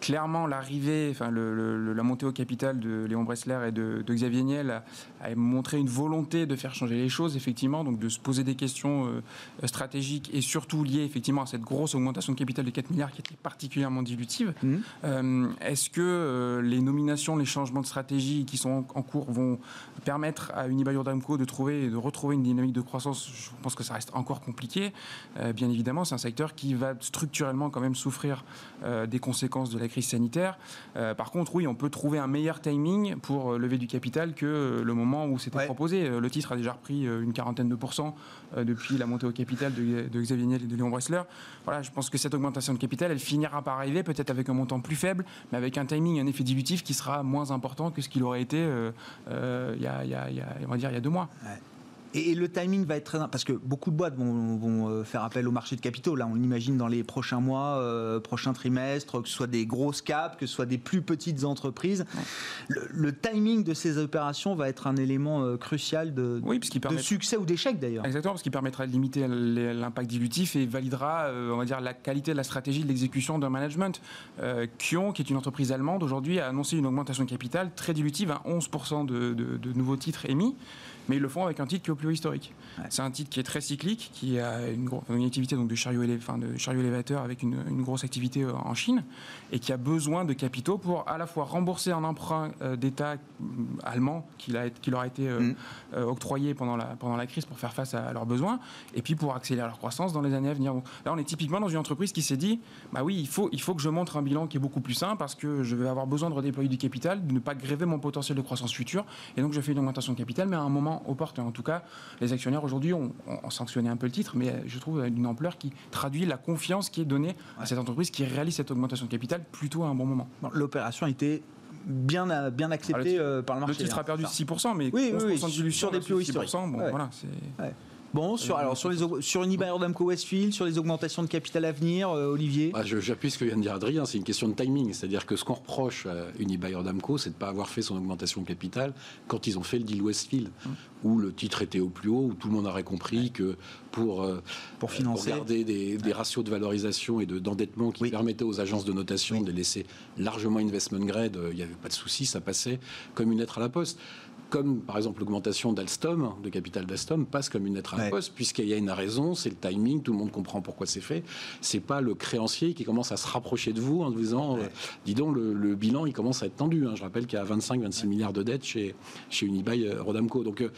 clairement l'arrivée, enfin la montée au capital de Léon Bressler et de, Xavier Niel a, montré une volonté de faire changer les choses, effectivement, donc de se poser des questions euh, stratégiques et surtout liées effectivement à cette grosse augmentation de capital de 4 milliards qui était particulièrement dilutive. Mmh. Euh, est-ce que euh, les nominations, les changements de stratégie qui sont en, cours vont permettre à Unibail Damco de trouver de retrouver une dynamique de croissance? Je pense que ça reste encore compliqué. bien évidemment, c'est un secteur qui va structurellement quand même souffrir des conséquences de la crise sanitaire. Euh, par contre, oui, on peut trouver un meilleur timing pour euh, lever du capital que euh, le moment où c'était proposé. Le titre a déjà repris une quarantaine de pourcents depuis la montée au capital de, Xavier Niel et de Léon Bressler. Voilà, je pense que cette augmentation de capital, elle finira par arriver, peut-être avec un montant plus faible, mais avec un timing, un effet dilutif qui sera moins important que ce qu'il aurait été il y, a, on va dire, il y a deux mois. Et, le timing va être très parce que beaucoup de boîtes vont, euh, faire appel au marché de capitaux. Là, on l'imagine dans les prochains mois, euh, prochains trimestres, que ce soit des grosses caps, que ce soit des plus petites entreprises. Le, timing de ces opérations va être un élément euh, crucial de, de succès ou d'échec d'ailleurs. Exactement, parce qu'il permettra de limiter l'impact dilutif et validera, on va dire, la qualité de la stratégie de l'exécution d'un management. Kion, qui est une entreprise allemande, aujourd'hui a annoncé une augmentation de capital très dilutive à 11% de, de nouveaux titres émis mais ils le font avec un titre qui est au plus haut historique. C'est un titre qui est très cyclique, qui a une, une activité donc de chariot, de chariot élévateur avec une, grosse activité euh, en Chine, et qui a besoin de capitaux pour à la fois rembourser un emprunt euh, d'État euh, allemand qui, leur a été mm. octroyé pendant la, pendant la crise pour faire face à leurs besoins, et puis pour accélérer leur croissance dans les années à venir. là, on est typiquement dans une entreprise qui s'est dit, bah oui, il faut, il faut que je montre un bilan qui est beaucoup plus sain parce que je vais avoir besoin de redéployer du capital, de ne pas gréver mon potentiel de croissance future, et donc je fais une augmentation de capital, mais à un moment aux portes. En tout cas, les actionnaires aujourd'hui ont, sanctionné un peu le titre, mais je trouve d'une ampleur qui traduit la confiance qui est donnée à cette entreprise qui réalise cette augmentation de capital plutôt à un bon moment. L'opération a été bien, bien acceptée euh, par le marché. Le titre a perdu 6%, mais oui, oui, sur des plus hauts historiques. Bon, voilà, Bon, sur, alors, sur, les, sur Unibail Rodamco Westfield, sur les augmentations de capital à venir, euh, Olivier bah, J'appuie ce que vient de dire Adrien, c'est une question de timing. C'est-à-dire que ce qu'on reproche à Unibail Rodamco, c'est de ne pas avoir fait son augmentation de capital quand ils ont fait le deal Westfield, hum. où le titre était au plus haut, où tout le monde aurait compris que pour, euh, pour financer. garder des, ratios de valorisation et d'endettement qui permettaient aux agences de notation de laisser largement investment grade, euh, il n'y avait pas de souci, ça passait comme une lettre à la poste comme par exemple l'augmentation d'Alstom, de capital d'Alstom, passe comme une lettre à la poste, puisqu'il y a une raison, c'est le timing, tout le monde comprend pourquoi c'est fait. C'est pas le créancier qui commence à se rapprocher de vous en vous disant, euh, dis donc, le, bilan, il commence à être tendu. Hein. Je rappelle qu'il y a 25-26 milliards de dettes chez, chez Unibail euh, Rodamco. Donc, euh,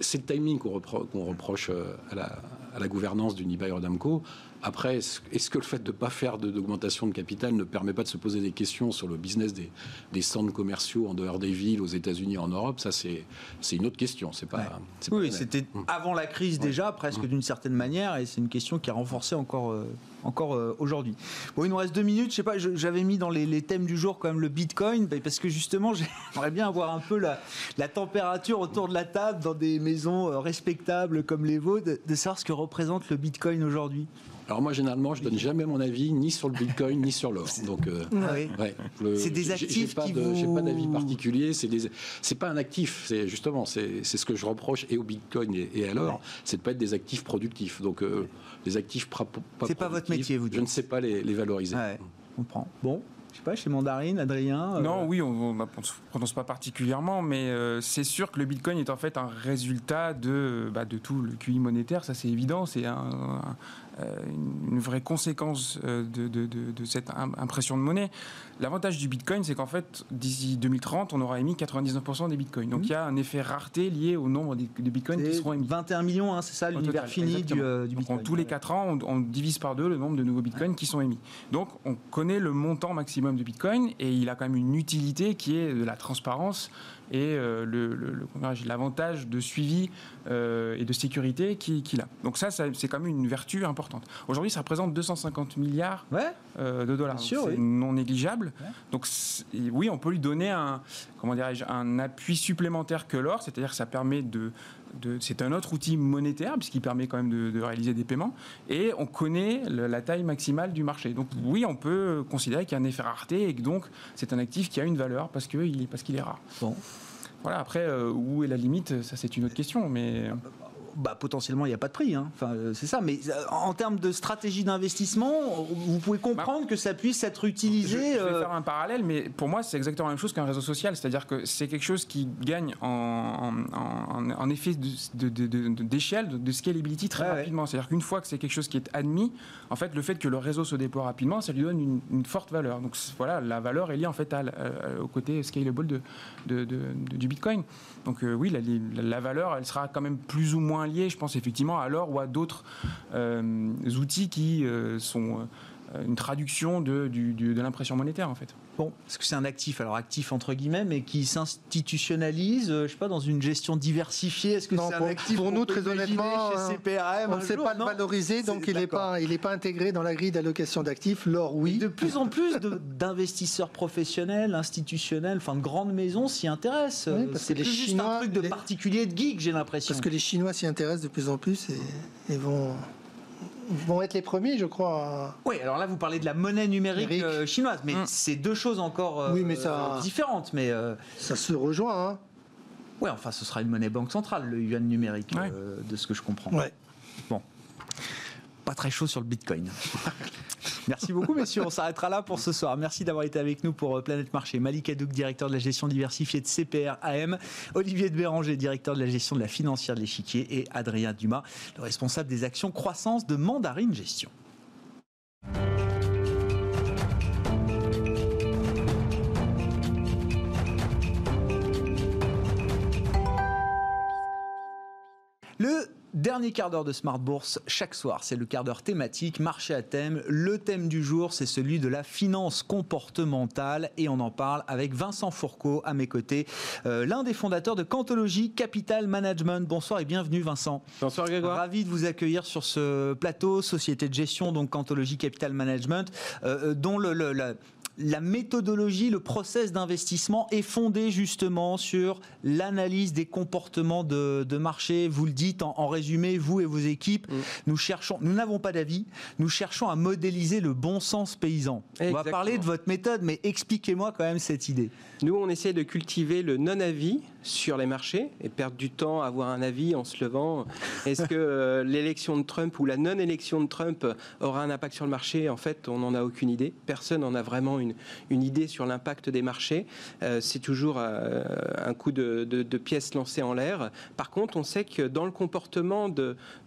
c'est le timing qu'on reproche à la, à la gouvernance d'Unibail Rodamco. Après, est-ce que le fait de ne pas faire d'augmentation de, capital ne permet pas de se poser des questions sur le business des, des centres commerciaux en dehors des villes, aux États-Unis, en Europe? Ça, c'est une autre question. C'est pas, oui, c'était hum. avant la crise déjà, presque hum. d'une certaine manière, et c'est une question qui a renforcé encore, euh, encore euh, aujourd'hui. Bon, il nous reste deux minutes. Je sais pas, j'avais mis dans les, thèmes du jour quand même le Bitcoin, parce que justement, j'aimerais bien avoir un peu la, la, température autour de la table dans des maisons euh, respectables comme les vôtres, de, de savoir ce que représente le Bitcoin aujourd'hui. Alors moi, généralement, je donne jamais mon avis ni sur le Bitcoin ni sur l'or. Donc, euh, c'est des actifs qui vous... J'ai pas d'avis particulier. C'est des... c'est pas un actif. C'est justement, c'est ce que je reproche et au Bitcoin et, à l'or, c'est de pas être des actifs productifs. Donc, euh, les actifs pas, C'est pas votre métier, vous dites. Je ne sais pas les, les valoriser. Ouais, on comprend. Bon, je sais pas, chez Mandarine, Adrien euh, Non, oui, on ne prononce pas particulièrement, mais c'est sûr que le Bitcoin est en fait un résultat de, bah, de tout le QI monétaire, ça c'est évident, c'est un, euh, une vraie conséquence euh, de, de, de, cette impression de monnaie. L'avantage du Bitcoin, c'est qu'en fait, d'ici 2030, on aura émis 99% des Bitcoins. Donc mmh. il y a un effet rareté lié au nombre de Bitcoins qui seront émis. 21 millions, hein, c'est ça l'univers fini du, euh, Bitcoin. tous les 4 ans, on, divise par deux le nombre de nouveaux Bitcoins qui sont émis. Donc on connaît le montant maximum de Bitcoin et il a quand même une utilité qui est de la transparence et euh, le, l'avantage de suivi euh, et de sécurité qu'il a. Donc ça, c'est quand même une vertu importante. Aujourd'hui, ça représente 250 milliards euh, de dollars. C'est non négligeable. Donc oui, on peut lui donner un, comment un appui supplémentaire que l'or, c'est-à-dire que ça permet de c'est un autre outil monétaire puisqu'il permet quand même de, réaliser des paiements et on connaît la taille maximale du marché. Donc oui, on peut considérer qu'il y a un effet rareté et que donc c'est un actif qui a une valeur parce qu'il parce qu'il est rare. Bon. Voilà, après, euh, où est la limite? Ça, c'est une autre question. Mais bah, potentiellement, il n'y a pas de prix. Hein. Enfin, euh, c'est ça. Mais euh, en termes de stratégie d'investissement, vous pouvez comprendre que ça puisse être utilisé. Je, vais euh, faire un parallèle, mais pour moi, c'est exactement la même chose qu'un réseau social. C'est-à-dire que c'est quelque chose qui gagne en, en, effet d'échelle, de, de, de, scalability très rapidement. C'est-à-dire qu'une fois que c'est quelque chose qui est admis, en fait, le fait que le réseau se déploie rapidement, ça lui donne une, forte valeur. Donc voilà, la valeur est liée en fait au côté scalable de, du Bitcoin. Donc oui, la, la valeur, elle sera quand même plus ou moins lié, je pense effectivement à l'or ou à d'autres euh, outils qui euh, sont euh, une traduction de, de l'impression monétaire en fait. Bon, est-ce que c'est un actif, alors actif entre guillemets, mais qui s'institutionnalise, je sais pas, dans une gestion diversifiée Est-ce que c'est un actif Pour nous, très honnêtement, chez CPRM, on ne sait pas le valoriser, donc il n'est pas, il pas intégré dans la grille d'allocation d'actifs. L'or, oui. de plus en plus d'investisseurs professionnels, institutionnels, enfin de grandes maisons s'y intéressent. c'est les Chinois, un truc de particulier de geek, j'ai l'impression. Parce que les Chinois s'y intéressent de plus en plus et, et vont vont être les premiers, je crois. Oui, alors là, vous parlez de la monnaie numérique, euh, chinoise, mais mm. c'est deux choses encore euh, oui, mais ça, différentes. Mais euh, ça se rejoint. Hein. Oui, enfin, ce sera une monnaie banque centrale, le yuan numérique, de ce que je comprends. Ouais. Très chaud sur le Bitcoin. Merci beaucoup, messieurs. On s'arrêtera là pour ce soir. Merci d'avoir été avec nous pour euh, Planète Marché. Malik Adouk, directeur de la gestion diversifiée de CPR AM. Olivier de Béranger, directeur de la gestion de la financière de l'échiquier. Et Adrien Dumas, le responsable des actions croissance de Mandarine Gestion. Le Dernier quart d'heure de Smart Bourse chaque soir, c'est le quart d'heure thématique, marché à thème. Le thème du jour, c'est celui de la finance comportementale et on en parle avec Vincent Fourcault à mes côtés, euh, l'un des fondateurs de Cantologie Capital Management. Bonsoir et bienvenue Vincent. Bonsoir Grégoire. Ravi de vous accueillir sur ce plateau, société de gestion donc Cantologie Capital Management, euh, euh, dont le, la méthodologie, le process d'investissement est fondé justement sur l'analyse des comportements de, marché. Vous le dites en, résumé, vous et vos équipes, mm. nous cherchons, nous n'avons pas d'avis, nous cherchons à modéliser le bon sens paysan. On va parler de votre méthode, mais expliquez-moi quand même cette idée. Nous, on essaie de cultiver le non-avis sur les marchés et perdre du temps à avoir un avis en se levant. Est-ce que euh, l'élection de Trump ou la non-élection de Trump aura un impact sur le marché? En fait, on n'en a aucune idée. Personne n'en a vraiment une, idée sur l'impact des marchés. Euh, c'est toujours euh, un coup de, pièces lancées en l'air. Par contre, on sait que dans le comportement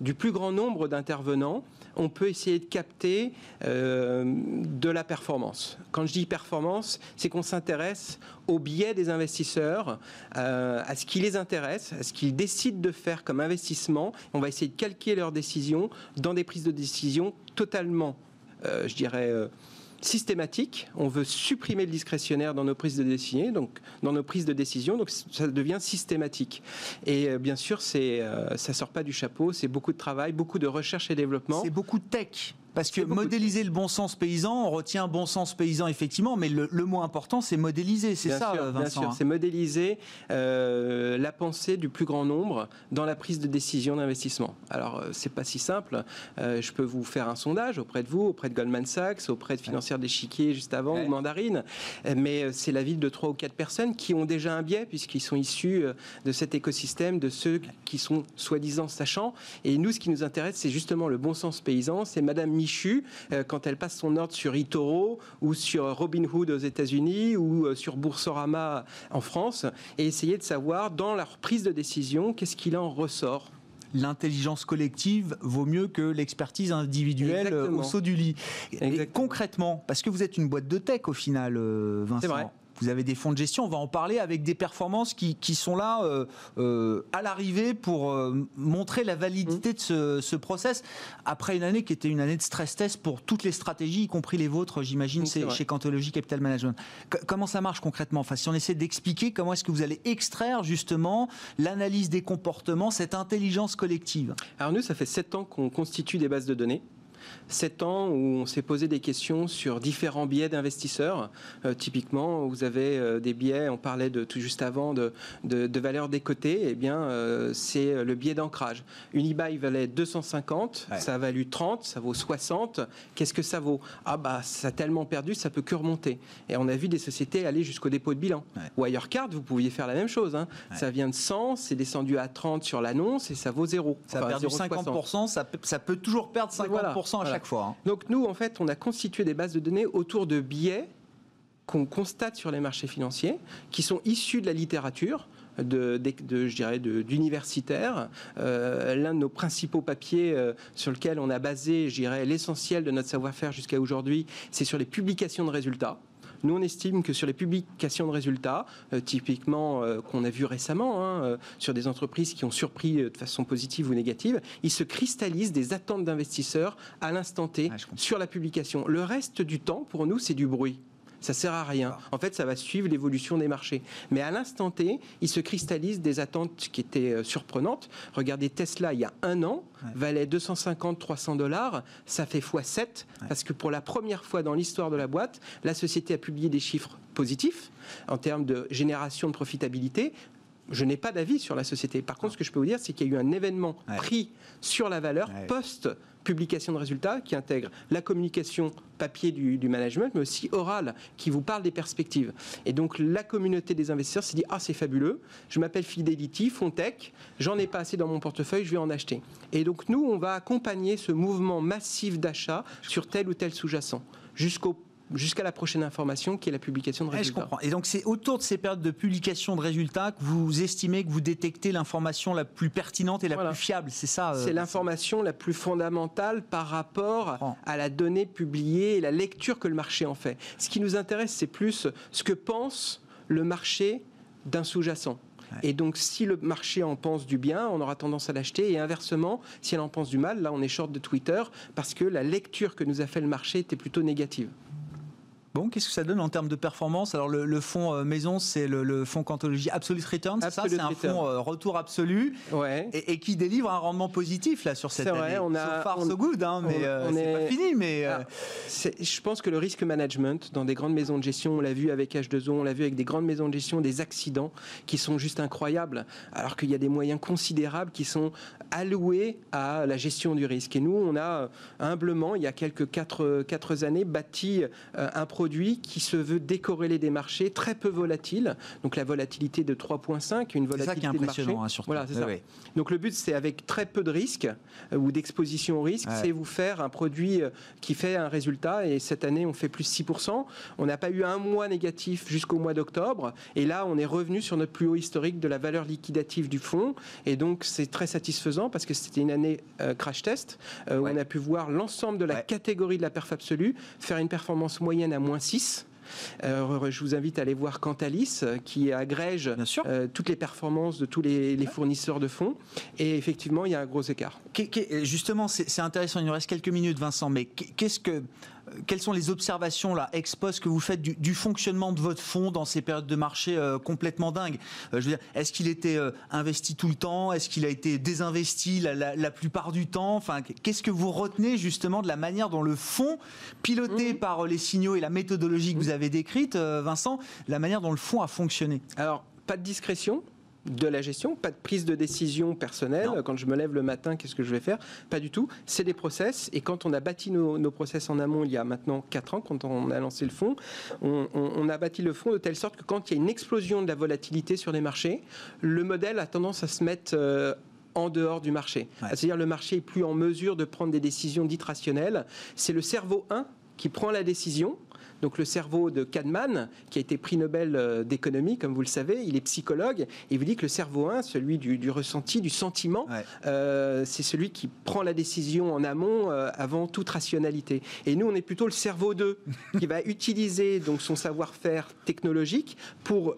du plus grand nombre d'intervenants, on peut essayer de capter de la performance. Quand je dis performance, c'est qu'on s'intéresse au biais des investisseurs, euh, à ce qui les intéresse, à ce qu'ils décident de faire comme investissement. On va essayer de calquer leurs décisions dans des prises de décision totalement, euh, je dirais, euh, systématiques. On veut supprimer le discrétionnaire dans nos prises de décision, donc dans nos prises de décision, donc ça devient systématique. Et bien sûr, c'est, ça sort pas du chapeau, c'est beaucoup de travail, beaucoup de recherche et développement. C'est beaucoup de tech. Parce que modéliser le bon sens paysan, on retient bon sens paysan effectivement, mais le, mot important c'est modéliser, c'est ça, Vincent. Bien sûr, hein. c'est modéliser euh, la pensée du plus grand nombre dans la prise de décision d'investissement. Alors euh, c'est pas si simple. Euh, je peux vous faire un sondage auprès de vous, auprès de Goldman Sachs, auprès de financières d'échiquier juste avant ou Mandarine, mais c'est la vie de trois ou quatre personnes qui ont déjà un biais puisqu'ils sont issus de cet écosystème de ceux qui sont soi-disant sachants. Et nous, ce qui nous intéresse, c'est justement le bon sens paysan. C'est Madame euh, quand elle passe son ordre sur eToro ou sur Robinhood aux États-Unis ou euh, sur Boursorama en France et essayer de savoir dans leur prise de décision qu'est-ce qu'il en ressort l'intelligence collective vaut mieux que l'expertise individuelle euh, au saut du lit. concrètement, parce que vous êtes une boîte de tech au final, Vincent. Vous avez des fonds de gestion, on va en parler, avec des performances qui, sont là euh, euh, à l'arrivée pour euh, montrer la validité de ce, ce, process, après une année qui était une année de stress test pour toutes les stratégies, y compris les vôtres, j'imagine, c'est chez Cantologie Capital Management. comment ça marche concrètement? Enfin, Si on essaie d'expliquer comment est-ce que vous allez extraire justement l'analyse des comportements, cette intelligence collective? Alors nous, ça fait 7 ans qu'on constitue des bases de données 7 ans où on s'est posé des questions sur différents biais d'investisseurs. Euh, typiquement, vous avez euh, des biais, on parlait de tout juste avant de, de, valeurs décotées, eh bien, euh, c'est le biais d'ancrage. Unibail valait 250, ça a valu 30, ça vaut 60. Qu'est-ce que ça vaut? Ah bah ça a tellement perdu, ça peut que remonter. Et on a vu des sociétés aller jusqu'au dépôt de bilan. Wirecard, vous pouviez faire la même chose. Hein. Ça vient de 100, c'est descendu à 30 sur l'annonce et ça vaut 0. Ça a perdu 50%, ça peut, ça peut toujours perdre 50% à chaque fois. Hein. Donc nous, en fait, on a constitué des bases de données autour de biais qu'on constate sur les marchés financiers, qui sont issus de la littérature, de, je dirais, d'universitaires. Euh, l'un de nos principaux papiers euh, sur lequel on a basé, je dirais, l'essentiel de notre savoir-faire jusqu'à aujourd'hui, c'est sur les publications de résultats. Nous, on estime que sur les publications de résultats, euh, typiquement euh, qu'on a vu récemment, hein, euh, sur des entreprises qui ont surpris de façon positive ou négative, il se cristallise des attentes d'investisseurs à l'instant T ah, sur la publication. Le reste du temps, pour nous, c'est du bruit. Ça sert à rien. En fait, ça va suivre l'évolution des marchés. Mais à l'instant T, il se cristallise des attentes qui étaient euh, surprenantes. Regardez Tesla, il y a un an, valait 250-300 dollars. Ça fait x7 parce que pour la première fois dans l'histoire de la boîte, la société a publié des chiffres positifs en termes de génération de profitabilité je n'ai pas d'avis sur la société. Par contre, ce que je peux vous dire, c'est qu'il y a eu un événement pris sur la valeur post publication de résultats qui intègre la communication papier du, management, mais aussi orale, qui vous parle des perspectives. Et donc la communauté des investisseurs s'est dit ah c'est fabuleux, je m'appelle Fidelity, Fontech, j'en ai pas assez dans mon portefeuille, je vais en acheter. Et donc nous on va accompagner ce mouvement massif d'achat sur tel ou tel sous-jacent jusqu'au jusqu'à la prochaine information qui est la publication de résultats. je comprends. Et donc c'est autour de ces périodes de publication de résultats que vous estimez que vous détectez l'information la plus pertinente et la plus fiable, c'est ça euh, C'est l'information la plus fondamentale par rapport à la donnée publiée et la lecture que le marché en fait. Ce qui nous intéresse, c'est plus ce que pense le marché d'un sous-jacent. Et donc, si le marché en pense du bien, on aura tendance à l'acheter. Et inversement, si elle en pense du mal, là, on est short de Twitter parce que la lecture que nous a fait le marché était plutôt négative. Bon, qu'est-ce que ça donne en termes de performance? Alors, le, fonds euh, maison, c'est le, fonds Quantologie Absolute Return, c'est ça? C'est un fonds euh, retour absolu ouais. et, qui délivre un rendement positif là sur cette année. Vrai, on a, so far, so good, hein, mais euh, c'est pas fini. Mais ah, je pense que le risque management dans des grandes maisons de gestion, on l'a vu avec H2O, on l'a vu avec des grandes maisons de gestion, des accidents qui sont juste incroyables, alors qu'il y a des moyens considérables qui sont alloués à la gestion du risque. Et nous, on a humblement, il y a quelques quatre, quatre années, bâti un produit qui se veut décorrélé des marchés, très peu volatile. Donc la volatilité de 3,5, une volatilité ça qui est impressionnant, hein, Voilà, c'est ça. Donc le but, c'est avec très peu de risques euh, ou d'exposition au risque, c'est vous faire un produit euh, qui fait un résultat. Et cette année, on fait plus 6%. On n'a pas eu un mois négatif jusqu'au mois d'octobre. Et là, on est revenu sur notre plus haut historique de la valeur liquidative du fonds. Et donc, c'est très satisfaisant parce que c'était une année euh, crash test où on a pu voir l'ensemble de la catégorie de la perf absolue faire une performance moyenne à moins 6. Euh, je vous invite à aller voir Cantalis, euh, qui agrège euh, toutes les performances de tous les, fournisseurs de fonds. Et effectivement, il y a un gros écart. Justement, c'est intéressant. Il nous reste quelques minutes, Vincent. Mais qu'est-ce que quelles sont les observations là ex post que vous faites du, fonctionnement de votre fonds dans ces périodes de marché complètement dingues? Je veux dire, est-ce qu'il était investi tout le temps? Est-ce qu'il a été désinvesti la, plupart du temps? Enfin, qu'est-ce que vous retenez justement de la manière dont le fonds, piloté mmh. par les signaux et la méthodologie que vous avez décrite, euh, Vincent, la manière dont le fonds a fonctionné? Alors, pas de discrétion de la gestion, pas de prise de décision personnelle. Quand je me lève le matin, qu'est-ce que je vais faire? Pas du tout. C'est des process. Et quand on a bâti nos, process en amont, il y a maintenant 4 ans, quand on a lancé le fonds, on, a bâti le fonds de telle sorte que quand il y a une explosion de la volatilité sur les marchés, le modèle a tendance à se mettre... Euh, en dehors du marché. C'est-à-dire le marché est plus en mesure de prendre des décisions dites rationnelles. C'est le cerveau 1 qui prend la décision Donc le cerveau de Kahneman, qui a été prix Nobel euh, d'économie, comme vous le savez, il est psychologue, et il vous dit que le cerveau 1, celui du, ressenti, du sentiment, euh, c'est celui qui prend la décision en amont euh, avant toute rationalité. Et nous, on est plutôt le cerveau 2, qui va utiliser donc son savoir-faire technologique pour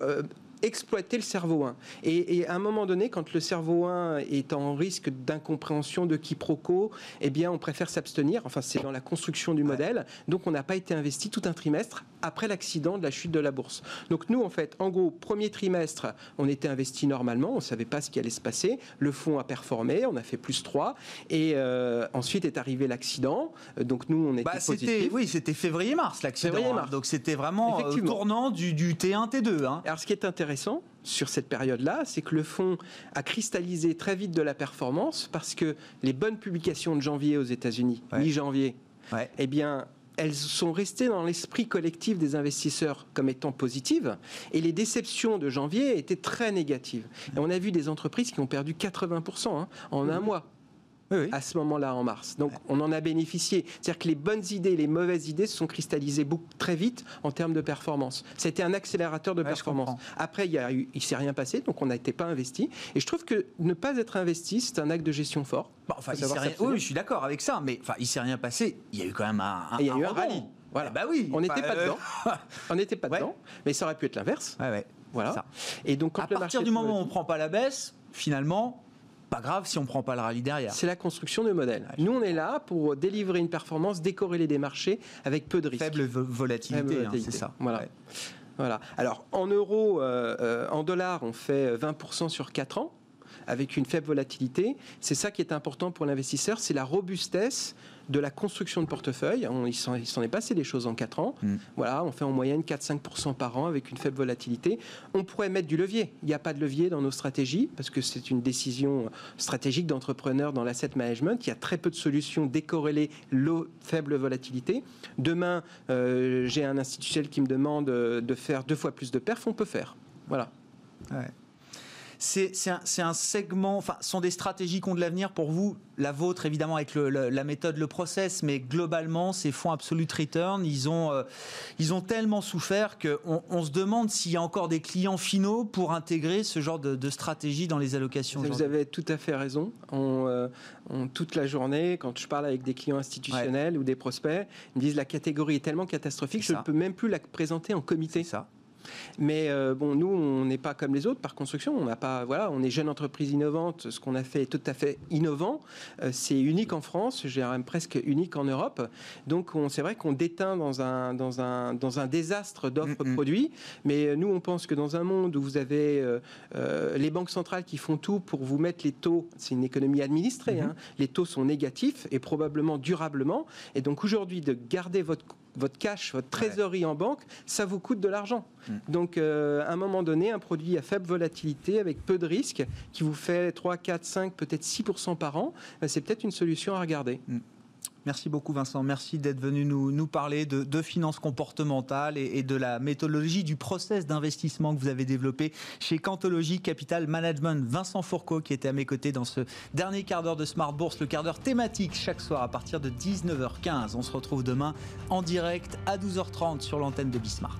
exploiter le cerveau 1. Et, à un moment donné, quand le cerveau 1 est en risque d'incompréhension, de quiproquo, eh bien, on préfère s'abstenir. Enfin, c'est dans la construction du modèle. Donc, on n'a pas été investi tout un trimestre après l'accident de la chute de la bourse. Donc, nous, en fait, en gros, premier trimestre, on était investi normalement. On ne savait pas ce qui allait se passer. Le fonds a performé. On a fait plus 3. Et euh, ensuite est arrivé l'accident. Donc, nous, on était bah, positif. Oui, c'était février-mars, l'accident. Hein. Donc, c'était vraiment euh, tournant du, du T1, T2. Hein. Alors, ce qui est intéressant, intéressant sur cette période-là, c'est que le fonds a cristallisé très vite de la performance parce que les bonnes publications de janvier aux États-Unis, mi-janvier, eh bien, elles sont restées dans l'esprit collectif des investisseurs comme étant positives, et les déceptions de janvier étaient très négatives. Et on a vu des entreprises qui ont perdu 80% hein, en un mois à ce moment-là en mars. Donc on en a bénéficié. C'est-à-dire que les bonnes idées, les mauvaises idées se sont cristallisées beaucoup, très vite en termes de performance. C'était un accélérateur de performance. Après, il ne s'est rien passé, donc on n'a été pas investi. Et je trouve que ne pas être investi, c'est un acte de gestion fort. enfin, oui, je suis d'accord avec ça, mais enfin, il s'est rien passé. Il y a eu quand même un, un, il y a eu un rallye. Voilà. bah oui. On n'était pas euh, dedans. on n'était pas dedans. Mais ça aurait pu être l'inverse. Ouais, ouais. Voilà. Et donc, quand à partir du moment où on ne prend pas la baisse, finalement, pas grave si on ne prend pas le rallye derrière. C'est la construction de modèle. Nous, on est là pour délivrer une performance décorrélée des marchés avec peu de risques. Faible volatilité, hein, c'est ça. Voilà. Voilà. Alors, en euros, euh, euh, en dollars, on fait 20% sur 4 ans, avec une faible volatilité. C'est ça qui est important pour l'investisseur, c'est la robustesse de la construction de portefeuille. il s'en est passé des choses en 4 ans. Mm. Voilà, on fait en moyenne 4-5% par an avec une faible volatilité. On pourrait mettre du levier. Il n'y a pas de levier dans nos stratégies parce que c'est une décision stratégique d'entrepreneur dans l'asset management. Il y a très peu de solutions décorrélées low, faible volatilité. Demain, euh, j'ai un institutionnel qui me demande de faire deux fois plus de perf, on peut faire. Voilà. Ouais c'est un, segment, enfin, sont des stratégies qui ont de l'avenir pour vous, la vôtre évidemment avec la méthode, le process, mais globalement, ces fonds absolute return, ils ont, euh, ils ont tellement souffert qu'on on se demande s'il y a encore des clients finaux pour intégrer ce genre de, stratégie dans les allocations. Vous avez tout à fait raison. Euh, on, toute la journée, quand je parle avec des clients institutionnels ou des prospects, ils me disent la catégorie est tellement catastrophique, je ne peux même plus la présenter en comité. Ça. Mais euh, bon, nous, on n'est pas comme les autres par construction. On n'a pas, voilà, on est jeune entreprise innovante. Ce qu'on a fait est tout à fait innovant. Euh, c'est unique en France, j'ai même presque unique en Europe. Donc, c'est vrai qu'on déteint dans un, dans un, dans un désastre d'offres de produits. Mais euh, nous, on pense que dans un monde où vous avez les banques centrales qui font tout pour vous mettre les taux, c'est une économie administrée, hein, les taux sont négatifs et probablement durablement. Et donc, aujourd'hui, de garder votre votre cash, votre trésorerie en banque, ça vous coûte de l'argent. Mm. Donc, euh, à un moment donné, un produit à faible volatilité, avec peu de risques, qui vous fait 3, 4, 5, peut-être 6% par an, euh, c'est peut-être une solution à regarder. Mm. Merci beaucoup Vincent, merci d'être venu nous, parler de, de finances comportementales et, de la méthodologie du process d'investissement que vous avez développé chez Cantologie Capital Management. Vincent Fourcault qui était à mes côtés dans ce dernier quart d'heure de Smart Bourse, le quart d'heure thématique chaque soir à partir de 19h15. On se retrouve demain en direct à 12h30 sur l'antenne de Bismart.